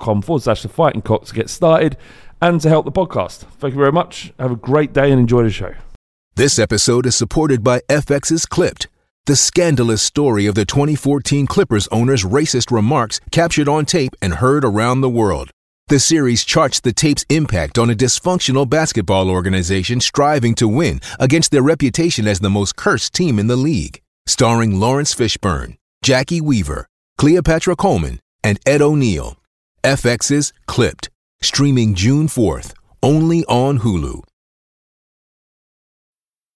forward slash the fighting cock to get started and to help the podcast. Thank you very much. Have a great day and enjoy the show. This episode is supported by FX's Clipped, the scandalous story of the 2014 Clippers owner's racist remarks captured on tape and heard around the world. The series charts the tape's impact on a dysfunctional basketball organization striving to win against their reputation as the most cursed team in the league. Starring Laurence Fishburne, Jacki Weaver, Cleopatra Coleman, and Ed O'Neill. FX's Clipped Streaming June 4th, only on Hulu.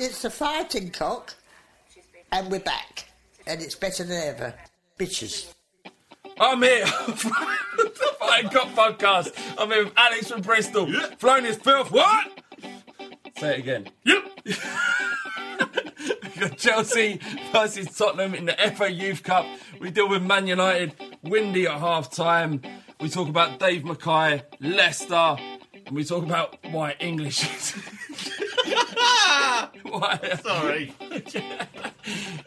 It's the fighting cock, and we're back, and it's better than ever. Bitches. I'm here for the Fighting Cock podcast. I'm here with Alex from Bristol. Yep. Flown his filth. What? Say it again. Yep. we got Chelsea versus Tottenham in the FA Youth Cup. We deal with Man United, Windy at half time. We talk about Dave Mackay, Leicester, and we talk about why English is. why? Sorry.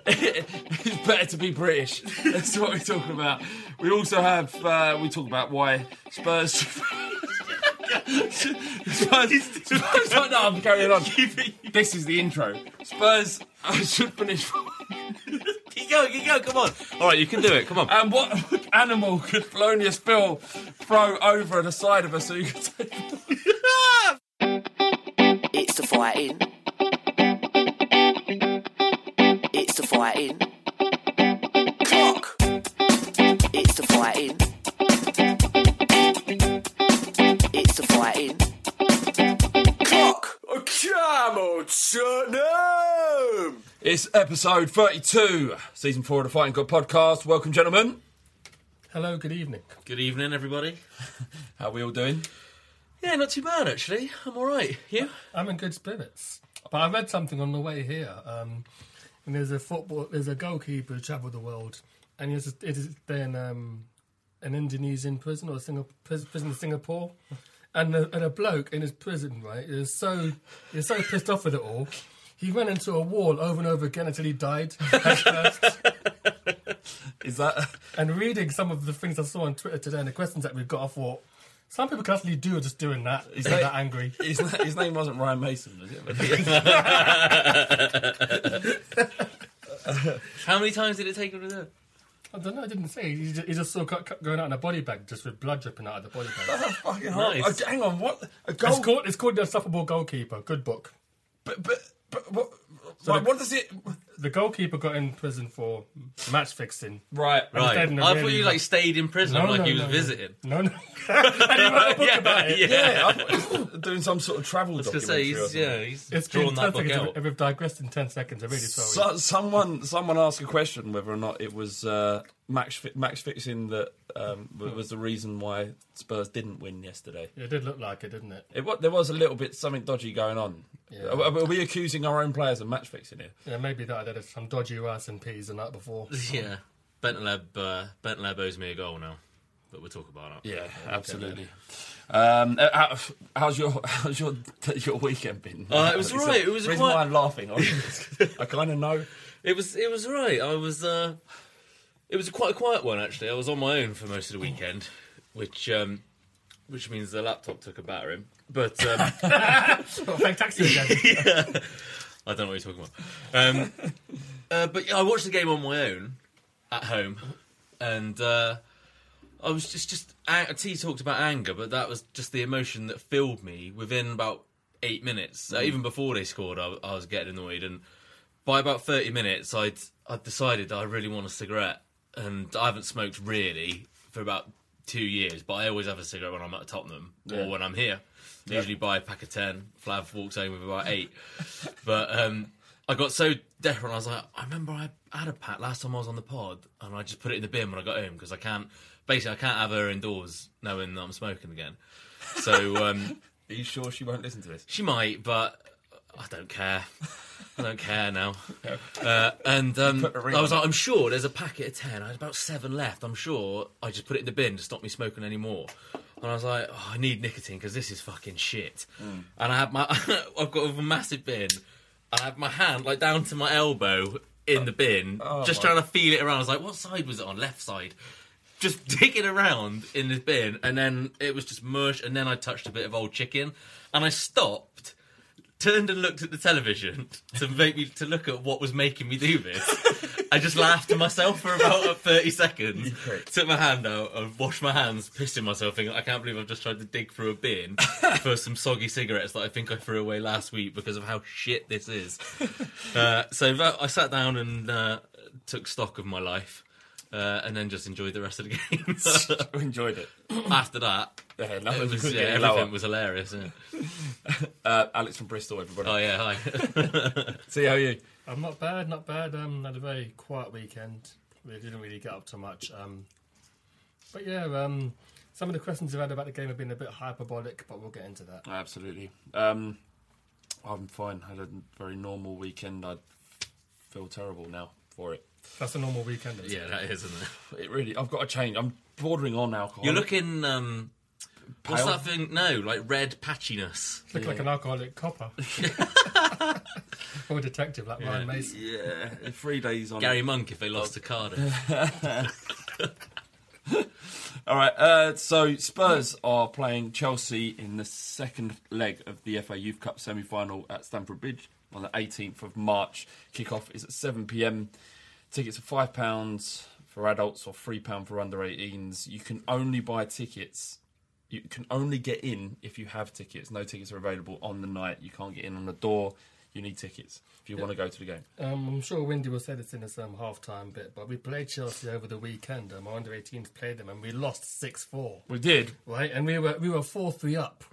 it's better to be British. That's what we're talking about. We also have, uh, we talk about why Spurs. Spurs, Spurs, no, I'm carrying on. This is the intro. Spurs I should finish. Keep going, keep going, come on. All right, you can do it, come on. And what animal could Thelonious Phil throw over the side of us so you could take It's the fighting. It's the fighting. Clock. It's the fighting. It's the fighting. Clock. Come on, It's episode 32, season 4 of the Fighting Cock podcast. Welcome, gentlemen. Hello, good evening. Good evening, everybody. How are we all doing? Yeah, not too bad, actually. I'm all right. You? I'm in good spirits. But I read something on the way here. Um, and there's a football, there's a goalkeeper who travelled the world, and he was it is in um, an Indonesian prison or a Singapore, prison in Singapore, and a, and a bloke in his prison, right, is so he's so pissed off with it all. He ran into a wall over and over again until he died. Is that? and reading some of the things I saw on Twitter today and the questions that we've got, I thought some people can actually do just doing that. Is Is that, that- angry? His, his name wasn't Ryan Mason, was it? How many times did it take him to do it? I don't know. I didn't say. He just, he just saw cut, cut going out in a body bag, just with blood dripping out of the body bag. Fucking hell. Nice. Uh, hang on, what? A goal? it's called it's called the Unstoppable Goalkeeper. Good book. But, but, but what? So like, the- what does it? The goalkeeper got in prison for match fixing. Right, Right. stayed in really- thought you like stayed in prison No, like no, he was no, no. visiting. No, no. and he wrote a book Yeah, about it. yeah. Yeah, I thought he was doing some sort of travel I was gonna say he's yeah he's It's drawn that 10 book seconds. out. We've digressed in 10 seconds, I'm really sorry. So, someone, someone asked a question whether or not it was uh, match fi- match fixing that um, was the reason why Spurs didn't win yesterday. it did look like it, didn't it? It, wa- there was a little bit something dodgy going on. Yeah. Are, are we accusing our own players of match fixing here? Yeah, maybe that Some dodgy rice and peas the night before. Yeah, Bentaleb uh, Bentaleb owes me a goal now, but we'll talk about it. Yeah, absolutely. Um, uh, how, how's your how's your your weekend been? Uh, it was right. It was reason quite- why I'm laughing. I kind of know. It was it was right. I was uh, it was quite a quiet one actually. I was on my own for most of the weekend, which um, which means the laptop took a battering. But um, fake taxi again. I don't know what you're talking about. Um, uh, but yeah, I watched the game on my own at home, and uh, I was just just. T talked about anger, but that was just the emotion that filled me within about eight minutes. Uh, even before they scored, I, I was getting annoyed, and by about thirty minutes, I'd I'd decided I really want a cigarette, and I haven't smoked really for about two years, but I always have a cigarette when I'm at Tottenham or when I'm here. I Usually buy a pack of ten. Flav walks home with about eight. But um, I got so desperate. I was like, I remember I had a pack last time I was on the pod, and I just put it in the bin when I got home because I can't. Basically, I can't have her indoors knowing that I'm smoking again. So um, Are you sure she won't listen to this? she might, but I don't care. I don't care now. Uh, and um, Put a ring I was like, I'm sure there's a packet of 10. I had about seven left. I'm sure I just put it in the bin to stop me smoking anymore. And I was like, oh, I need nicotine because this is fucking shit. Mm. And I have my, I've got a massive bin. I have my hand like down to my elbow in the bin, Oh just my- trying to feel it around. I was like, what side was it on? Left side just digging around in this bin, and then it was just mush, and then I touched a bit of old chicken, and I stopped, turned and looked at the television to make me to look at what was making me do this. I just laughed to myself for about thirty seconds. Took my hand out and washed my hands, pissing myself, thinking, I can't believe I've just tried to dig through a bin for some soggy cigarettes that I think I threw away last week because of how shit this is. Uh, so that, I sat down and uh, took stock of my life. Uh, and then just enjoyed the rest of the game. enjoyed it. After that, Yeah, it nothing was, could yeah, everything lower. was hilarious. Yeah. Uh, Alex from Bristol, everybody. Oh yeah, hi. See how are you? I'm not bad, not bad. Um, had a very quiet weekend. We didn't really get up to much. Um, but yeah, um, some of the questions you've had about the game have been a bit hyperbolic, but we'll get into that. Absolutely. Um, I'm fine. Had a very normal weekend. I feel terrible now for it. That's a normal weekend. isn't yeah, it? that is, isn't it? It really. I've got to change. I'm bordering on alcohol. You're looking. Um, what's Pale? that thing? No, like red patchiness. Look like an alcoholic copper. or a detective like Ryan Mason. Yeah, three days on. Gary Monk if they lost to Cardiff. All right. Uh, so Spurs are playing Chelsea in the second leg of the FA Youth Cup semi-final at Stamford Bridge on the 18th of March. Kickoff is at 7 p.m. Tickets are five pounds for adults or three pound for under 18s. You can only buy tickets. You can only get in if you have tickets. No tickets are available on the night. You can't get in on the door. You need tickets if you want to go to the game. Um, I'm sure Windy will say this in his um, half-time bit, but we played Chelsea over the weekend. Um, our under 18s played them, and we lost six four. We did. Right, and we were we were four three up.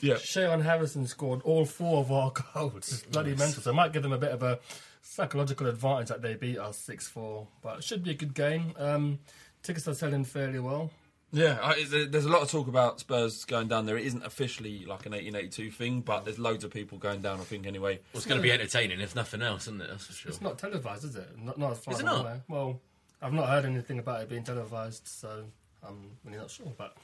Yeah. Shayon Harrison scored all four of our goals. Bloody mental. So it might give them a bit of a psychological advantage that they beat us six four. But it should be a good game. Um, tickets are selling fairly well. Yeah, I, there's a lot of talk about Spurs going down there. It isn't officially like an 1882 thing, but there's loads of people going down. I think anyway. Well, it's going to be entertaining, if nothing else, isn't it? That's for sure. It's not televised, is it? Not, not as far Is as I know. Well, I've not heard anything about it being televised, so I'm really not sure. But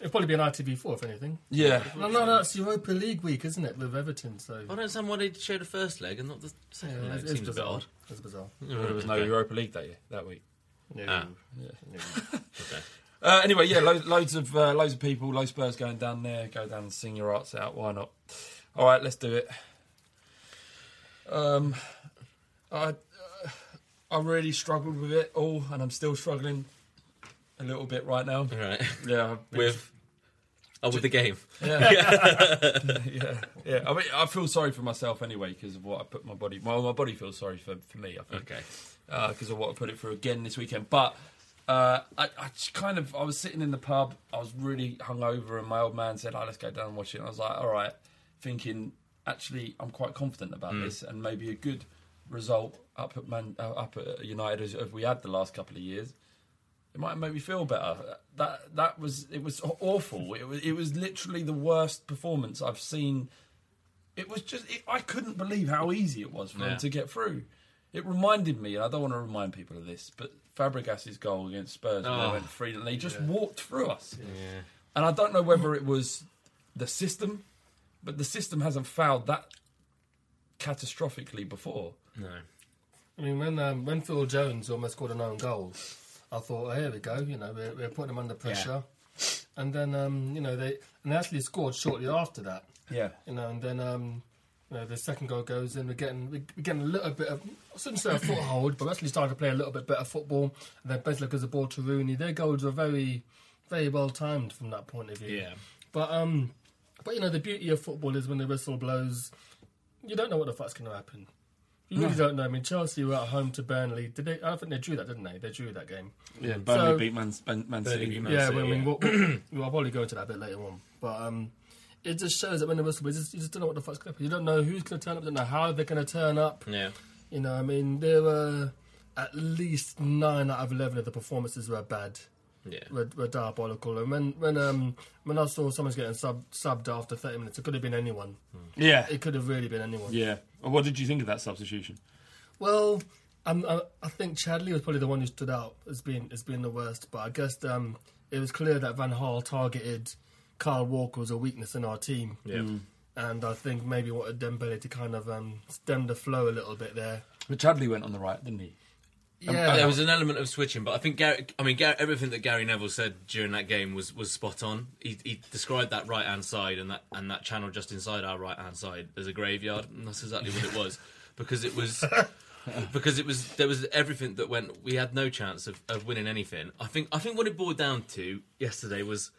it'll probably be an ITV4 if anything. Yeah. No, no, no, it's Europa League week, isn't it, with Everton? So I don't understand why they show the first leg and not the second yeah, leg. it's, it's Seems a bit odd. It's bizarre. There was no Europa League that year, that week. No, Ah. no. Okay. Uh, anyway, yeah, lo- loads of uh, loads of people, loads of Spurs going down there. Go down and sing your hearts out. Why not? All right, let's do it. Um, I uh, I really struggled with it all, and I'm still struggling a little bit right now. Right. Yeah, With. Oh, with the game. yeah, yeah, yeah. I mean, I feel sorry for myself anyway because of what I put my body. Well, my body feels sorry for for me. I think Okay. because of what I put it through again this weekend. But uh, I, I kind of I was sitting in the pub. I was really hungover, and my old man said, "Oh, let's go down and watch it." And I was like, "All right," thinking actually I'm quite confident about this, and maybe a good result up at Man uh, up at United as, as we had the last couple of years. It might make me feel better. That that was it was awful. It was it was literally the worst performance I've seen. It was just it, I couldn't believe how easy it was for Yeah. them to get through. It reminded me, and I don't want to remind people of this, but Fabregas's goal against Spurs when they Oh. went free, and they just walked through us. Yeah. And I don't know whether it was the system, but the system hasn't fouled that catastrophically before. No. I mean, when um, when Phil Jones almost scored an own goal, I thought, oh, here we go. You know, we're, we're putting them under pressure. And then, um, you know, they and they actually scored shortly after that. Yeah. You know, and then um, you know, the second goal goes in. We're getting we're getting a little bit of I shouldn't say a foothold, but we're actually starting to play a little bit better football. And then basically gives the ball to Rooney. Their goals were very very well timed from that point of view. Yeah. But um, but you know, the beauty of football is when the whistle blows, you don't know what the fuck's going to happen. You really don't know. I mean, Chelsea were at home to Burnley. Did they? I think they drew that, didn't they? They drew that game. Yeah, Burnley So- beat Man, Man, Man City. Man yeah, City, well, I mean, yeah. we'll, we'll, we'll probably go into that a bit later on. But um, it just shows that when the whistle blows, you just, don't know what the fuck's going to happen. You don't know who's going to turn up. You don't know how they're going to turn up. Yeah. You know, I mean, there were at least nine out of eleven of the performances were bad. Yeah. Were, were diabolical. And when when um when I saw someone's getting sub, subbed after thirty minutes, it could have been anyone. Yeah, It could have really been anyone. yeah. Well, what did you think of that substitution? Well, um, I, I think Chadli was probably the one who stood out as being as being the worst. But I guess um, it was clear that Van Gaal targeted Kyle Walker was a weakness in our team. Yeah. And I think maybe wanted Dembele to kind of um, stem the flow a little bit there. But Chadli went on the right, didn't he? Yeah, There was an element of switching, but I think Gary, I mean Gary, everything that Gary Neville said during that game was, was spot on. He, he described that right hand side and that and that channel just inside our right hand side as a graveyard, and that's exactly what it was because it was because it was there was everything that went. We had no chance of, of winning anything. I think I think what it boiled down to yesterday was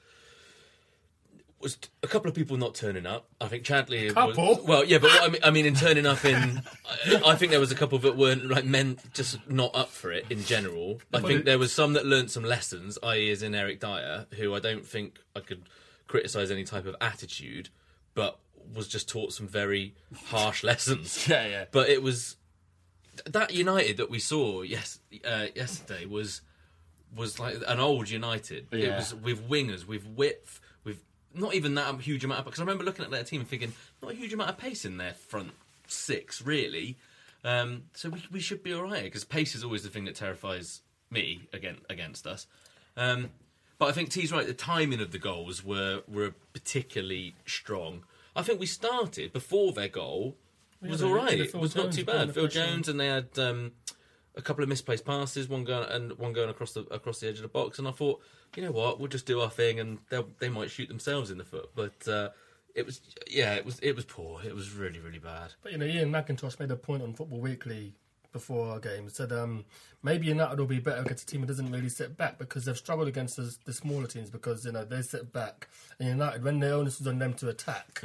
was a couple of people not turning up. I think Chadli. Couple? Was, well, yeah, but what I mean, I mean, in turning up in, I, I think there was a couple that weren't like men just not up for it in general. I think there was some that learnt some lessons, i.e., as in Eric Dier, who I don't think I could criticise any type of attitude, but was just taught some very harsh lessons. Yeah, yeah. But it was that United that we saw yes uh, yesterday was was like an old United. Yeah. It was with wingers, with width, not even that huge amount. of Because I remember looking at their team and thinking, not a huge amount of pace in their front six, really. Um, so we, we should be all right because pace is always the thing that terrifies me again against us. Um, but I think T's right. The timing of the goals were were particularly strong. I think we started before their goal was Yeah, all they- right. It was not too bad. Phil. Jones and they had um, a couple of misplaced passes, one going and one going across the across the edge of the box. And I thought, you know what, we'll just do our thing, and they they might shoot themselves in the foot. But uh, it was yeah, it was it was poor. It was really really bad. But you know, Iain Macintosh made a point on Football Weekly before our game. Said um, maybe United will be better against a team that doesn't really sit back because they've struggled against the, the smaller teams because you know they sit back. And United, when the onus is on them to attack,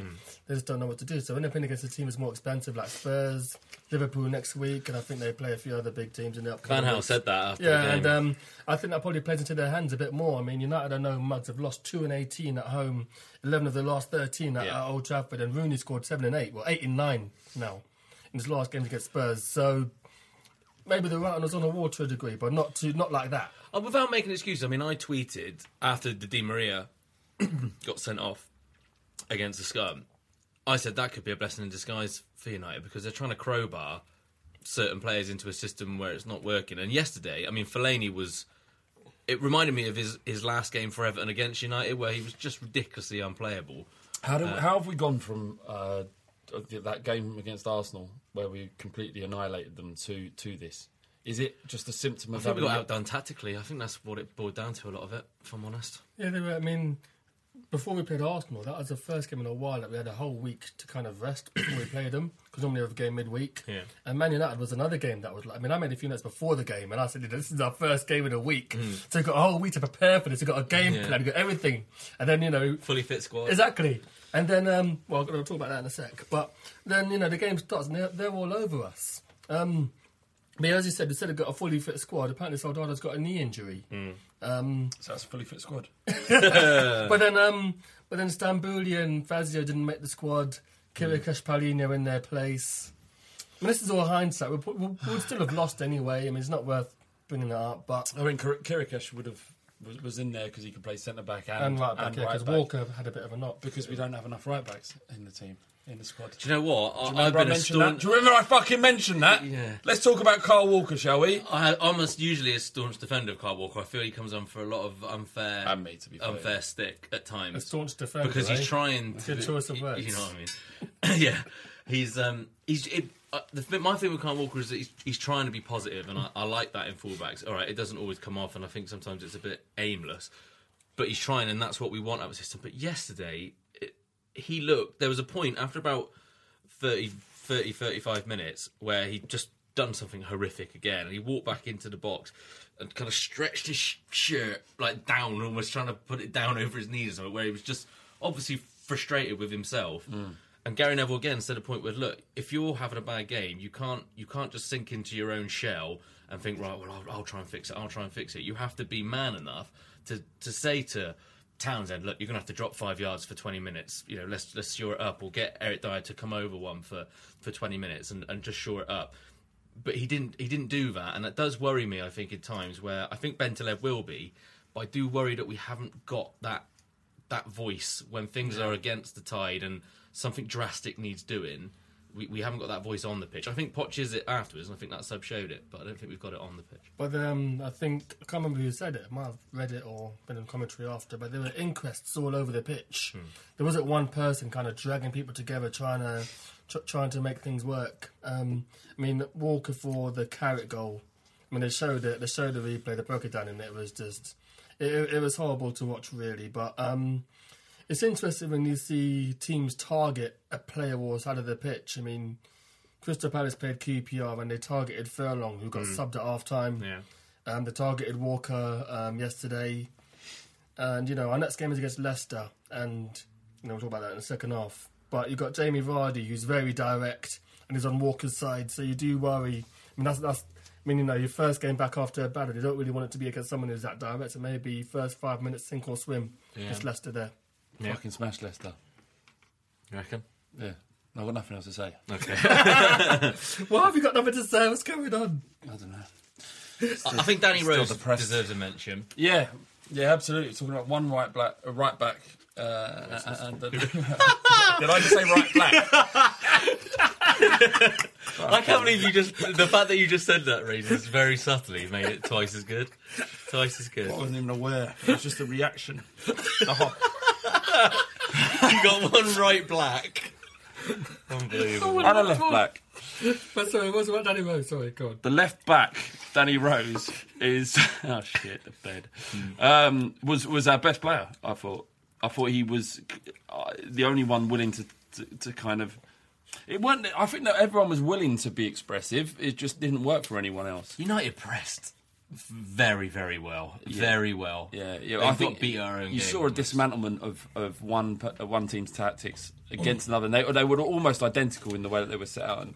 they just don't know what to do. So when they're playing against a team that's more expensive, like Spurs, Liverpool next week, and I think they play a few other big teams in the upcoming Gaal weeks. said that after Yeah, the game. and um, I think that probably plays into their hands a bit more. I mean, United, I know Mugs have lost two and eighteen at home, eleven of the last thirteen at, Yeah. at Old Trafford, and Rooney scored seven and eight, well, eight and nine now in his last game against Spurs. So maybe the writing was on the wall to a degree, but not to not like that. Uh, without making excuses, I mean, I tweeted after the Di Maria got sent off against the Scum. I said that could be a blessing in disguise for United because they're trying to crowbar certain players into a system where it's not working. And yesterday, I mean, Fellaini was. It reminded me of his, his last game for Everton against United, where he was just ridiculously unplayable. How, do, how have we gone from uh, that game against Arsenal, where we completely annihilated them, to to this? Is it just a symptom I of think we having got outdone tactically. I think that's what it boiled down to a lot of it, if I'm honest. Yeah, they were, I mean, before we played Arsenal, that was the first game in a while that we had a whole week to kind of rest before we played them, because normally we have a game midweek. Yeah. And Man United was another game that was like, I mean, I made a few notes before the game, and I said, this is our first game in a week. So we've got a whole week to prepare for this. We've got a game Mm. Yeah. plan, we've got everything. And then, you know, Fully fit squad. Exactly. And then, um, well, I'm going to talk about that in a sec. But then, you know, the game starts and they're, they're all over us. Um, but as you said, they said they've got a fully fit squad. Apparently, Soldado's got a knee injury. Um, So that's a fully fit squad. but then, um, but then Stambouli and Fazio didn't make the squad. Chiriches Paulinho in their place. I mean, this is all hindsight. We would we'll, we'll still have lost anyway. I mean, it's not worth bringing it up. But I mean, Kir- Chiriches would have was, was in there because he could play centre back and, and right back, and yeah, because back. Walker had a bit of a knock. because we don't have enough right backs in the team in the squad. Do you know what? Do you I, remember I've I been a mentioned that? staunch. Do you remember I fucking mentioned that? Yeah. Let's talk about Kyle Walker, shall we? I, I'm a, usually a staunch defender of Kyle Walker. I feel he comes on for a lot of unfair, And me, to be fair. unfair stick at times. A times staunch defender. because he's eh? trying to. Good choice of words. You know what I mean? yeah, he's um he's it, uh, the my thing with Kyle Walker is that he's, he's trying to be positive, and I, I like that in fullbacks. All right, it doesn't always come off, and I think sometimes it's a bit aimless, but he's trying, and that's what we want out of the system. But yesterday, it, he looked. There was a point after about 30, 30, 35 minutes where he just done something horrific again, and he walked back into the box and kind of stretched his sh- shirt like down, almost trying to put it down over his knees where he was just obviously frustrated with himself. And Gary Neville again said a point where, look, if you're having a bad game, you can't you can't just sink into your own shell and think, right, well, I'll, I'll try and fix it. I'll try and fix it. You have to be man enough to to say to Townsend, look, you're gonna have to drop five yards for 20 minutes. You know, let's let's shore it up, or get Eric Dier to come over one for for 20 minutes and, and just shore it up. But he didn't he didn't do that, and that does worry me. I think in times where I think Bentaleb will be, but I do worry that we haven't got that that voice when things are against the tide and something drastic needs doing. We, we haven't got that voice on the pitch. I think Poch is it afterwards, and I think that sub showed it, but I don't think we've got it on the pitch. But um, I think I can't remember who said it. I might have read it or been in commentary after. But there were inquests all over the pitch. There wasn't one person kind of dragging people together, trying to tr- trying to make things work. Um, I mean, Walker for the Carrick goal. I mean, they showed it. They showed the replay. They broke it down, and it was just it, it, it was horrible to watch, really. But um, it's interesting when you see teams target a player or side of the pitch. I mean, Crystal Palace played QPR and they targeted Furlong, who got subbed at half time. Yeah. Um, they targeted Walker um, yesterday. And, you know, our next game is against Leicester. And, you know, we'll talk about that in the second half. But you've got Jamie Vardy, who's very direct and is on Walker's side. So you do worry. I mean, that's, that's I mean, you know, your first game back after a battle, you don't really want it to be against someone who's that direct. So maybe first five minutes, sink or swim. Just Leicester there. Fucking smash Leicester. You reckon? Yeah. I've got nothing else to say. Okay. Why have you got nothing to say? What's going on? I don't know. I I think Danny still Rose depressed. deserves a mention. Yeah, yeah, absolutely. Talking about one right black, a right back. Uh, and, and, did I just say right black? I can't believe you just the fact that you just said that, Reese, is very subtly made it twice as good. Twice as good. I wasn't even aware. It was just a reaction. Oh, You got one right black. Unbelievable. and a left black. But sorry, what's about Danny Rose? Sorry, go on. The left back, Danny Rose, is oh shit, the bed. Um, was was our best player. I thought. I thought he was uh, the only one willing to, to to kind of. It weren't. I think that everyone was willing to be expressive. It just didn't work for anyone else. United pressed very, very well. Very well. Yeah, yeah. They've I think beat our own You saw a dismantlement of, of one uh, one team's tactics against another. And they they were almost identical in the way that they were set out. And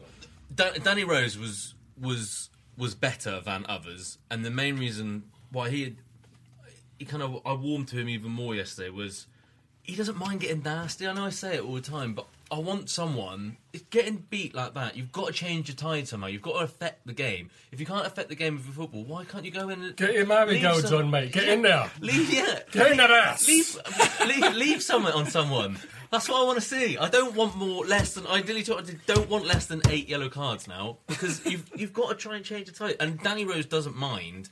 Da- Danny Rose was was was better than others, and the main reason why he had, he kind of I warmed to him even more yesterday was he doesn't mind getting nasty. I know I say it all the time, but I want someone. It's getting beat like that. You've got to change your tide somehow. You've got to affect the game. If you can't affect the game of your football, why can't you go in and Get we leave go, John, mate. Get Yeah, in there. Leave, yeah. Get in that ass. Leave, leave, leave something on someone. That's what I want to see. I don't want more, less than. Ideally, I don't want less than eight yellow cards now because you've you've got to try and change the tide. And Danny Rose doesn't mind,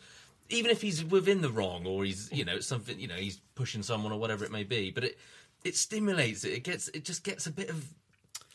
even if he's within the wrong or he's you know something you know he's pushing someone or whatever it may be. But it it stimulates it. It gets it just gets a bit of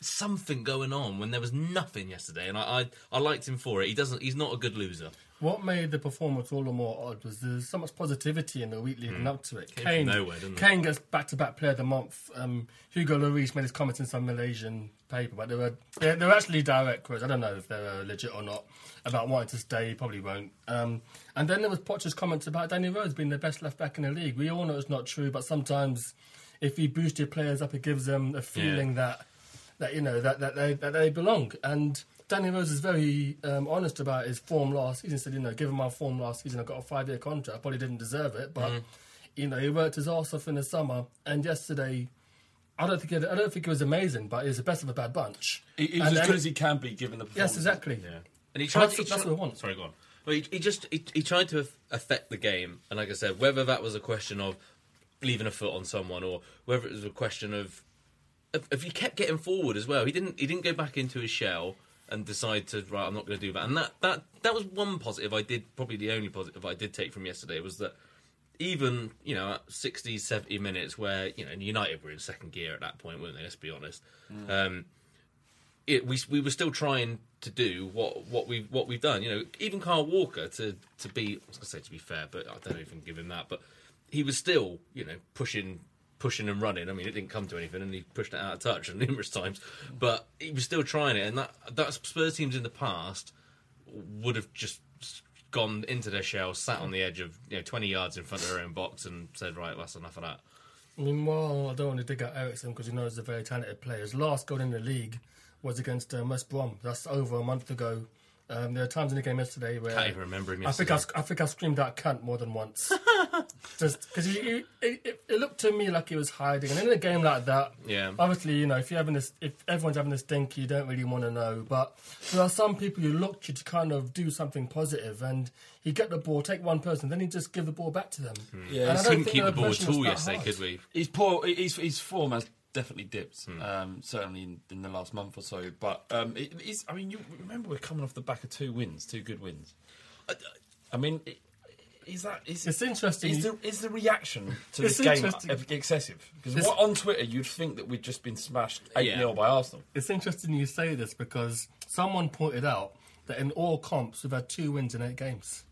something going on when there was nothing yesterday, and I I, I liked him for it. He doesn't. He's not a good loser. What made the performance all the more odd was there's so much positivity in the week leading up to it. Came Kane, nowhere? Kane gets back-to-back Player of the Month. Um, Hugo Lloris made his comments in some Malaysian paper, but they were they're, they're actually direct quotes. I don't know if they're uh, legit or not about wanting to stay. He probably won't. Um, and then there was Potter's comments about Danny Rose being the best left back in the league. We all know it's not true, but sometimes if you boost your players up, it gives them a feeling that that you know that that they that they belong. And Danny Rose is very um, honest about his form last season. He said, you know, given my form last season, I got a five year contract. I probably didn't deserve it, but you know, he worked his arse off in the summer. And yesterday, I don't think it, I don't think it was amazing, but it was the best of a bad bunch. He, he was And as good as he can be given the performance. Yes, exactly. Yeah. And he tried. that's- he that's tried- what I want. Sorry, go on. Well, he, he just he, he tried to affect the game, and like I said, whether that was a question of leaving a foot on someone, or whether it was a question of if, he kept getting forward as well, he didn't he didn't go back into his shell and decide to right. I'm not going to do that. And that that that was one positive I did. Probably the only positive I did take from yesterday was that even you know at 60 70 minutes where you know united were in second gear at that point weren't they let's be honest um it, we we were still trying to do what what we what we've done. You know, even Kyle Walker to to be I was gonna say to be fair, but I don't even give him that. But he was still you know pushing pushing and running. I mean, it didn't come to anything, and he pushed it out of touch numerous times. But he was still trying it, and that that Spurs teams in the past would have just gone into their shell, sat on the edge of you know twenty yards in front of their own box, and said, "Right, that's enough of that." Meanwhile, I don't want to dig out Eriksen because he knows he's a very talented player. His last goal in the league was against um, West Brom. That's over a month ago. Um, there are times in the game yesterday where Can't even remember him I think I, I think I screamed out "cunt" more than once. Just because it, it, it looked to me like he was hiding, and in a game like that, Yeah. obviously you know if you're having this, if everyone's having this dink, you don't really want to know. But there are some people who look to to kind of do something positive, and he get the ball, take one person, then he just give the ball back to them. Yeah, And I he don't Couldn't think keep the the ball at all yesterday, hard. could we? He's poor. His, his form has definitely dipped. Um, certainly in, in the last month or so. But um, it, it's, I mean, you remember we're coming off the back of two wins, two good wins. I, I mean, i- is that is It's interesting. Is the, is the reaction to this game excessive? Because what on Twitter you'd think that we'd just been smashed eight Yeah. by Arsenal. It's interesting you say this because someone pointed out that in all comps we've had two wins in eight games.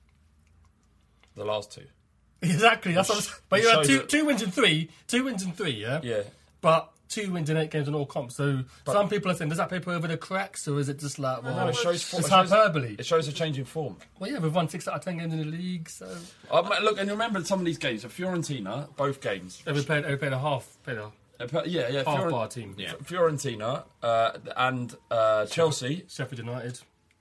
The last two. Exactly. That's what I was, but you had two, two wins in three, two wins in three, yeah. Yeah. But two wins in eight games in all comps. So some people are saying, does that paper over the cracks, or is it just like, well, No, it shows. it's it shows- hyperbole? It shows a change in form. Well, yeah, we've won six out of ten games in the league, so mate, look, and remember some of these games. So Fiorentina, both games. we played, we played a half, played a but yeah, yeah. half bar team. Yeah. Fiorentina uh, and uh, Chelsea. Sheffield United.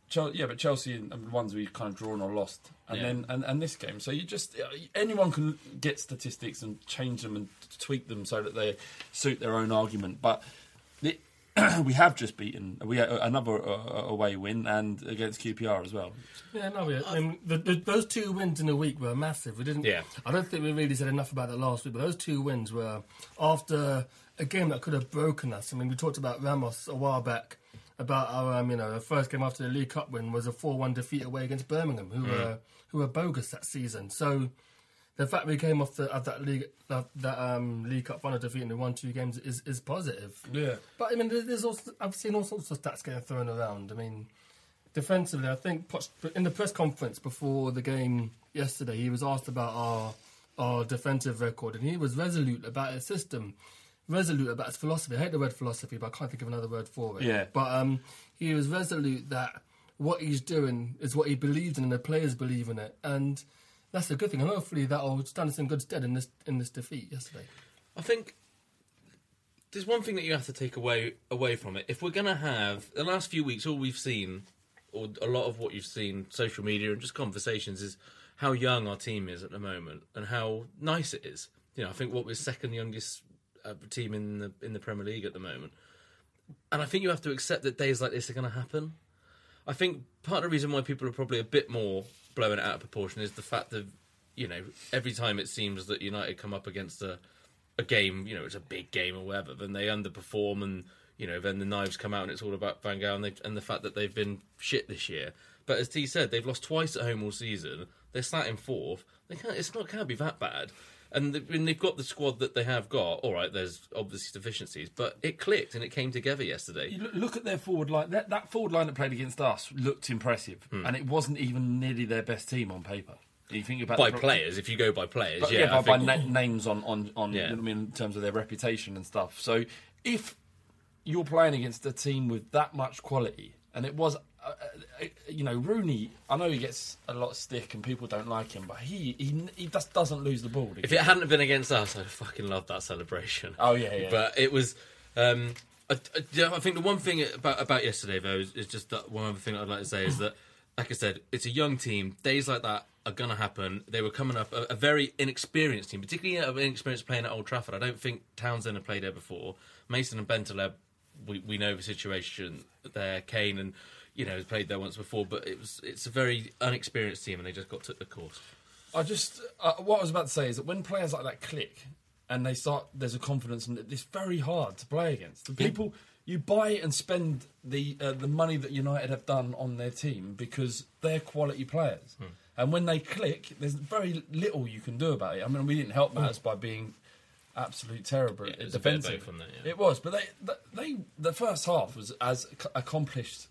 Chel- yeah, but Chelsea and and the ones we've kind of drawn or lost, and Yeah. then and, and this game. So you just uh, anyone can get statistics and change them and tweak them so that they suit their own argument. But the, we have just beaten we had another uh, away win and against QPR as well. Yeah, no, we, I mean, the, the, those two wins in a week were massive. We didn't. Yeah. I don't think we really said enough about that last week, but those two wins were after a game that could have broken us. I mean, we talked about Ramos a while back about our, um, you know, the first game after the League Cup win was a four-one defeat away against Birmingham, who were who were bogus that season. So. The fact we came off the, of that league that, that um, League Cup final defeat in the one two games is, is positive. Yeah. But I mean, there's also I've seen all sorts of stats getting thrown around. I mean, defensively, I think Poch, in the press conference before the game yesterday, he was asked about our our defensive record, and he was resolute about his system, resolute about his philosophy. I hate the word philosophy, but I can't think of another word for it. Yeah. But um, he was resolute that what he's doing is what he believes in, and the players believe in it, and that's a good thing. And hopefully, that'll stand us in good stead in this in this defeat yesterday. I think there's one thing that you have to take away away from it. If we're going to have the last few weeks, all we've seen, or a lot of what you've seen, social media and just conversations, is how young our team is at the moment and how nice it is. You know, I think what we're second youngest uh, team in the in the Premier League at the moment, and I think you have to accept that days like this are going to happen. I think part of the reason why people are probably a bit more blowing it out of proportion is the fact that you know every time it seems that United come up against a a game, you know, it's a big game or whatever, then they underperform and you know then the knives come out and it's all about Van Gaal and, and the fact that they've been shit this year. But as T said, they've lost twice at home all season. They're sat in fourth. They can't. It's not can't be that bad. And they- when they've got the squad that they have got, all right, there's obviously deficiencies, but it clicked and it came together yesterday. You look- at their forward line. That, that forward line that played against us looked impressive, Hmm. and it wasn't even nearly their best team on paper. You think about By the- players, if you go by players, But, yeah, yeah, by, by na- names on on on Yeah. I mean in terms of their reputation and stuff. So if you're playing against a team with that much quality, and it was, you know, Rooney. I know he gets a lot of stick and people don't like him, but he he, he just doesn't lose the ball. If it hadn't been against us, I'd fucking love that celebration. Oh, yeah, yeah. But it was. Um, I, I, I think the one thing about about yesterday though is, is just that one other thing I'd like to say is that, like I said, it's a young team. Days like that are gonna happen. They were coming up a, a very inexperienced team, particularly an inexperienced playing at Old Trafford. I don't think Townsend had played there before. Mason and Bentaleb, we we know the situation there. Kane and you know has played there once before, but it was it's a very unexperienced team, and they just got took the course. I just uh, what I was about to say is that when players like that click and they start, there's a confidence, and it's very hard to play against. The people you buy and spend the uh, the money that United have done on their team because they're quality players, and when they click, there's very little you can do about it. I mean, we didn't help matters by being absolute terrible Yeah, it was a bit of defensive. both that, yeah. It was, but they, they the first half was as accomplished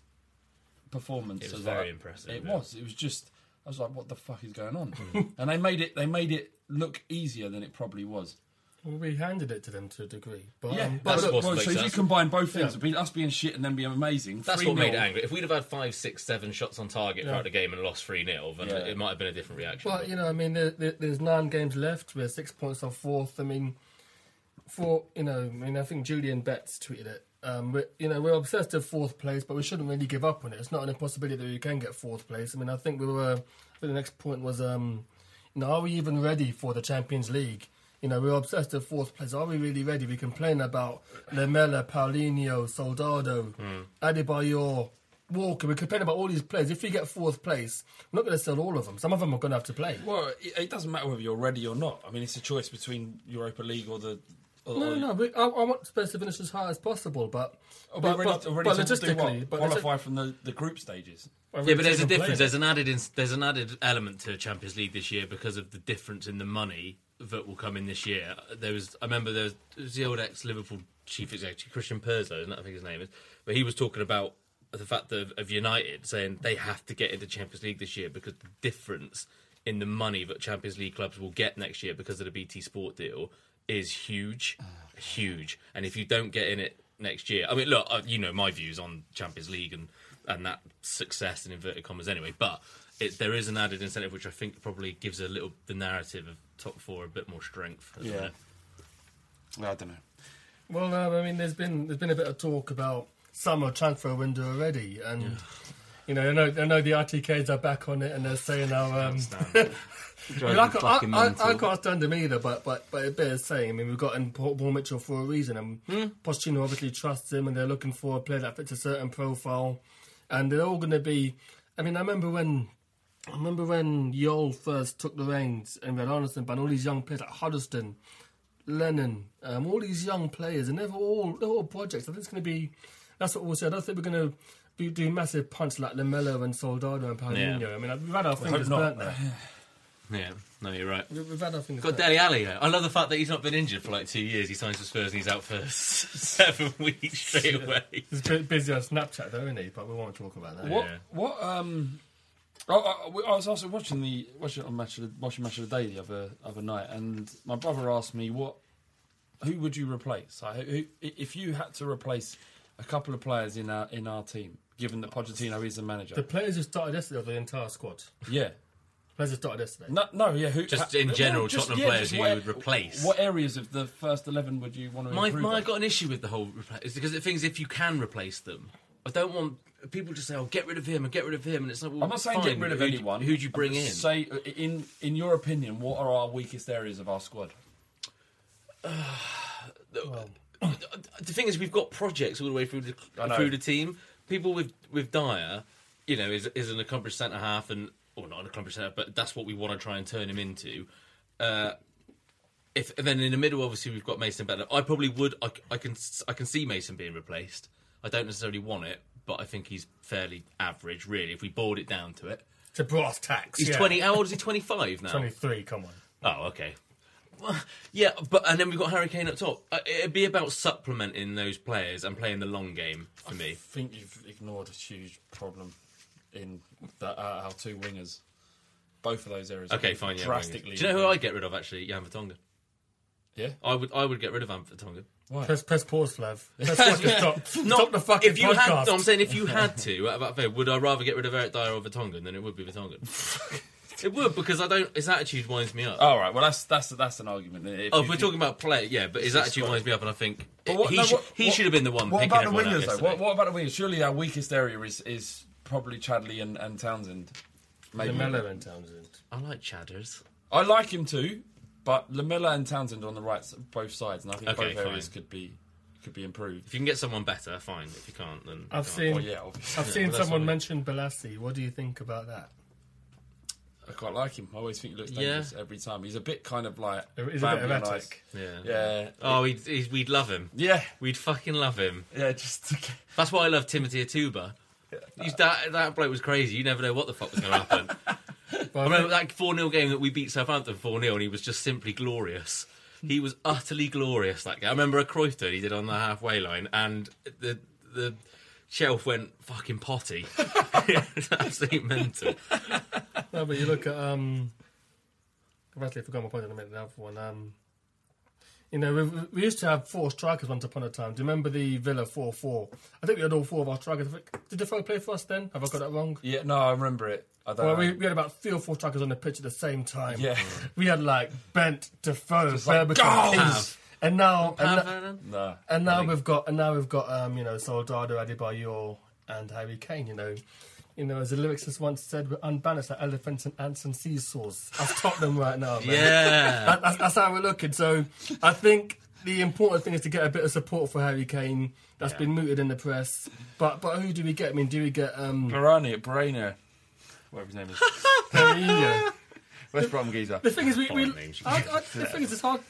performance. It was very that. impressive, It yeah. was. It was just. I was like, "What the fuck is going on?" and they made it. They made it look easier than it probably was. Well, we handed it to them to a degree. But, Yeah, um, but That's look, what well, so if you combine both things, Yeah. be us being shit and then being amazing, That's 3-0, what made it angry. If we'd have had five, six, seven shots on target Yeah. throughout the game and lost 3 0, then Yeah. it might have been a different reaction. Well, you know, I mean, there, there, there's nine games left. We're six points off fourth. I mean, for you know, I mean, I think Julian Betts tweeted it. Um, we you know, we're obsessed with fourth place, but we shouldn't really give up on it. It's not an impossibility that we can get fourth place. I mean, I think we were. I think the next point was, um, you know, are we even ready for the Champions League? You know, we're obsessed with fourth place. Are we really ready? We complain about Lamela, Paulinho, Soldado, Adebayor, Walker. We complain about all these players. If we get fourth place, we're not going to sell all of them. Some of them are going to have to play. Well, it, it doesn't matter whether you're ready or not. I mean, it's a choice between Europa League or the. Or, No, no, no. We, I, I want Spurs to finish as high as possible, but Are we but, ready, but, are ready but to do logistically, what? but qualify from the, the group stages. yeah, but there's a difference. There's an added ins- there's an added element to Champions League this year because of the difference in the money that will come in this year. There was I remember there was, was the old ex Liverpool chief executive Christian Purslow, isn't that I think his name is, but he was talking about the fact of, of United saying they have to get into Champions League this year because the difference in the money that Champions League clubs will get next year because of the BT Sport deal is huge, huge. And if you don't get in it next year, I mean, look, uh, you know my views on Champions League and and that success in inverted commas anyway, but. It, there is an added incentive which I think probably gives a little the narrative of top four a bit more strength. Yeah. it? I don't know. Well, um, I mean, there's been there's been a bit of talk about summer transfer window already, and you know, I know I know the RTKs are back on it, and they're saying our. Um, I, mean, I, can't, I, I, I can't stand them either, but but but it bears saying. I mean, we've got in Paul, Paul Mitchell for a reason, and Pochettino obviously trusts him, and they're looking for a player that fits a certain profile, and they're all going to be. I mean, I remember when. I remember when Jol first took the reins and Red Arnesen, and all these young players like Huddlestone, Lennon, um, all these young players, and they're all they're all projects. I think it's going to be. That's what we'll say. I don't think we're going to be doing massive punts like Lamela and Soldado and Paulinho. Yeah. I mean, we've had our fingers not. burnt there. Yeah, no, you're right. We've we've had our fingers Got burnt. Dele Alli. though. I love the fact that he's not been injured for like two years. He signs for Spurs and he's out for seven weeks straight away. He's a bit busy on Snapchat, though, isn't he? But we won't talk about that. What? Yeah. What? Um. I, I, I was also watching the watching on match of the, watching match of the day the other other night, and my brother asked me what, who would you replace? Like, who, if you had to replace a couple of players in our in our team, given that Pochettino is the manager, The players who started yesterday, or the entire squad. yeah. Players who started yesterday. No, no, yeah. Who, Just ha- in no, general, just- Tottenham yeah, players who you would replace. What areas of the first eleven would you want to My, improve? my, on? I've got an issue with the whole repla- is because the thing is, if you can replace them, I don't want people to say, "Oh, get rid of him and get rid of him," and it's like, well, I'm not saying get rid of who'd anyone. Who'd you bring in? Say, uh, in in your opinion, what are our weakest areas of our squad? the thing is, we've got projects all the way through the through the team. People with with Dier, you know, is is an accomplished centre half, and or not an accomplished centre, but that's what we want to try and turn him into. Uh, if and then in the middle, obviously, we've got Mason Bennett. I probably would. I, I can I can see Mason being replaced. I don't necessarily want it, but I think he's fairly average, really. If we boiled it down to it, To brass tacks. he's yeah. twenty. How old is he? Twenty five now. 23, come on. Oh, okay. Well, Yeah, but and then we've got Harry Kane up top. Uh, It'd be about supplementing those players and playing the long game for I me. I think you've ignored a huge problem in the, uh, our two wingers. Both of those areas. Okay, fine. Yeah, drastically. wingers. Do you know who I'd get rid of actually? Jan Vertonghen. Yeah. I would. I would get rid of Jan Vertonghen. Why? Press, press pause, Flav. Press fucking stop. Stop the fucking if you podcast. had. No, I'm saying if you had to, out that fair, would I rather get rid of Eric Dier or Vertonghen than it would be Vertonghen? It would because I don't. His attitude winds me up. All right. Well, that's that's that's an argument. If Oh, you- we're talking about play, yeah, but his attitude winds me up, and I think But what- he, no, should, what- he what- should have been the one What picking about the everyone wingers though? What, what about the wingers? Surely our weakest area is is probably Chadli and, and Townsend. Maybe. Lamela and Townsend. I like Chadders. I like him too, but Lamela and Townsend are on the right, both sides, and I think Okay, both areas fine. could be could be improved. If you can get someone better, fine. If you can't, then I've you seen. Well, yeah, obviously. I've Yeah, seen but someone what we- mention Balassi. What do you think about that? I quite like him. I always think he looks Yeah. dangerous every time. He's a bit kind of like He's a bit Bambi-like. Yeah. Yeah. Oh, he'd, he'd, we'd love him. Yeah. We'd fucking love him. Yeah, just That's why I love Timothée Atouba. He's, that that bloke was crazy. You never know what the fuck was going to happen. I remember that four 0 game that we beat Southampton four 0 and he was just simply glorious. He was utterly glorious. That guy. I remember a Cruyff turn he did on the halfway line, and the the shelf went fucking potty. it's absolutely mental. No, but you look at um. I've actually forgot my point in a minute. The other one, um. You know, we, we used to have four strikers once upon a time. Do you remember the Villa four four? I think we had all four of our strikers. I think- Did Defoe play for us then? Have I got that wrong? Yeah, no, I remember it. I don't Well, know. we, we had about three or four strikers on the pitch at the same time. Yeah. we had like Bent, Defoe, Just like, Berbatov, goals! Ings. and now and, Pav now- no. and now we've got and now we've got um, you know Soldado, Adebayor, and Harry Kane. You know, you know as the lyricist once said, we're unbalanced like elephants and ants and seesaws. That's Tottenham right now. Man. Yeah. That, that's, that's how we're looking. So I think the important thing is to get a bit of support for Harry Kane. That's been mooted in the press. But but who do we get? I mean, do we get um, Barani, Barana, whatever his name is. Mourinho? West Brom geezer. The thing is, we, we Foreign names. I, I, the thing is, it's hard.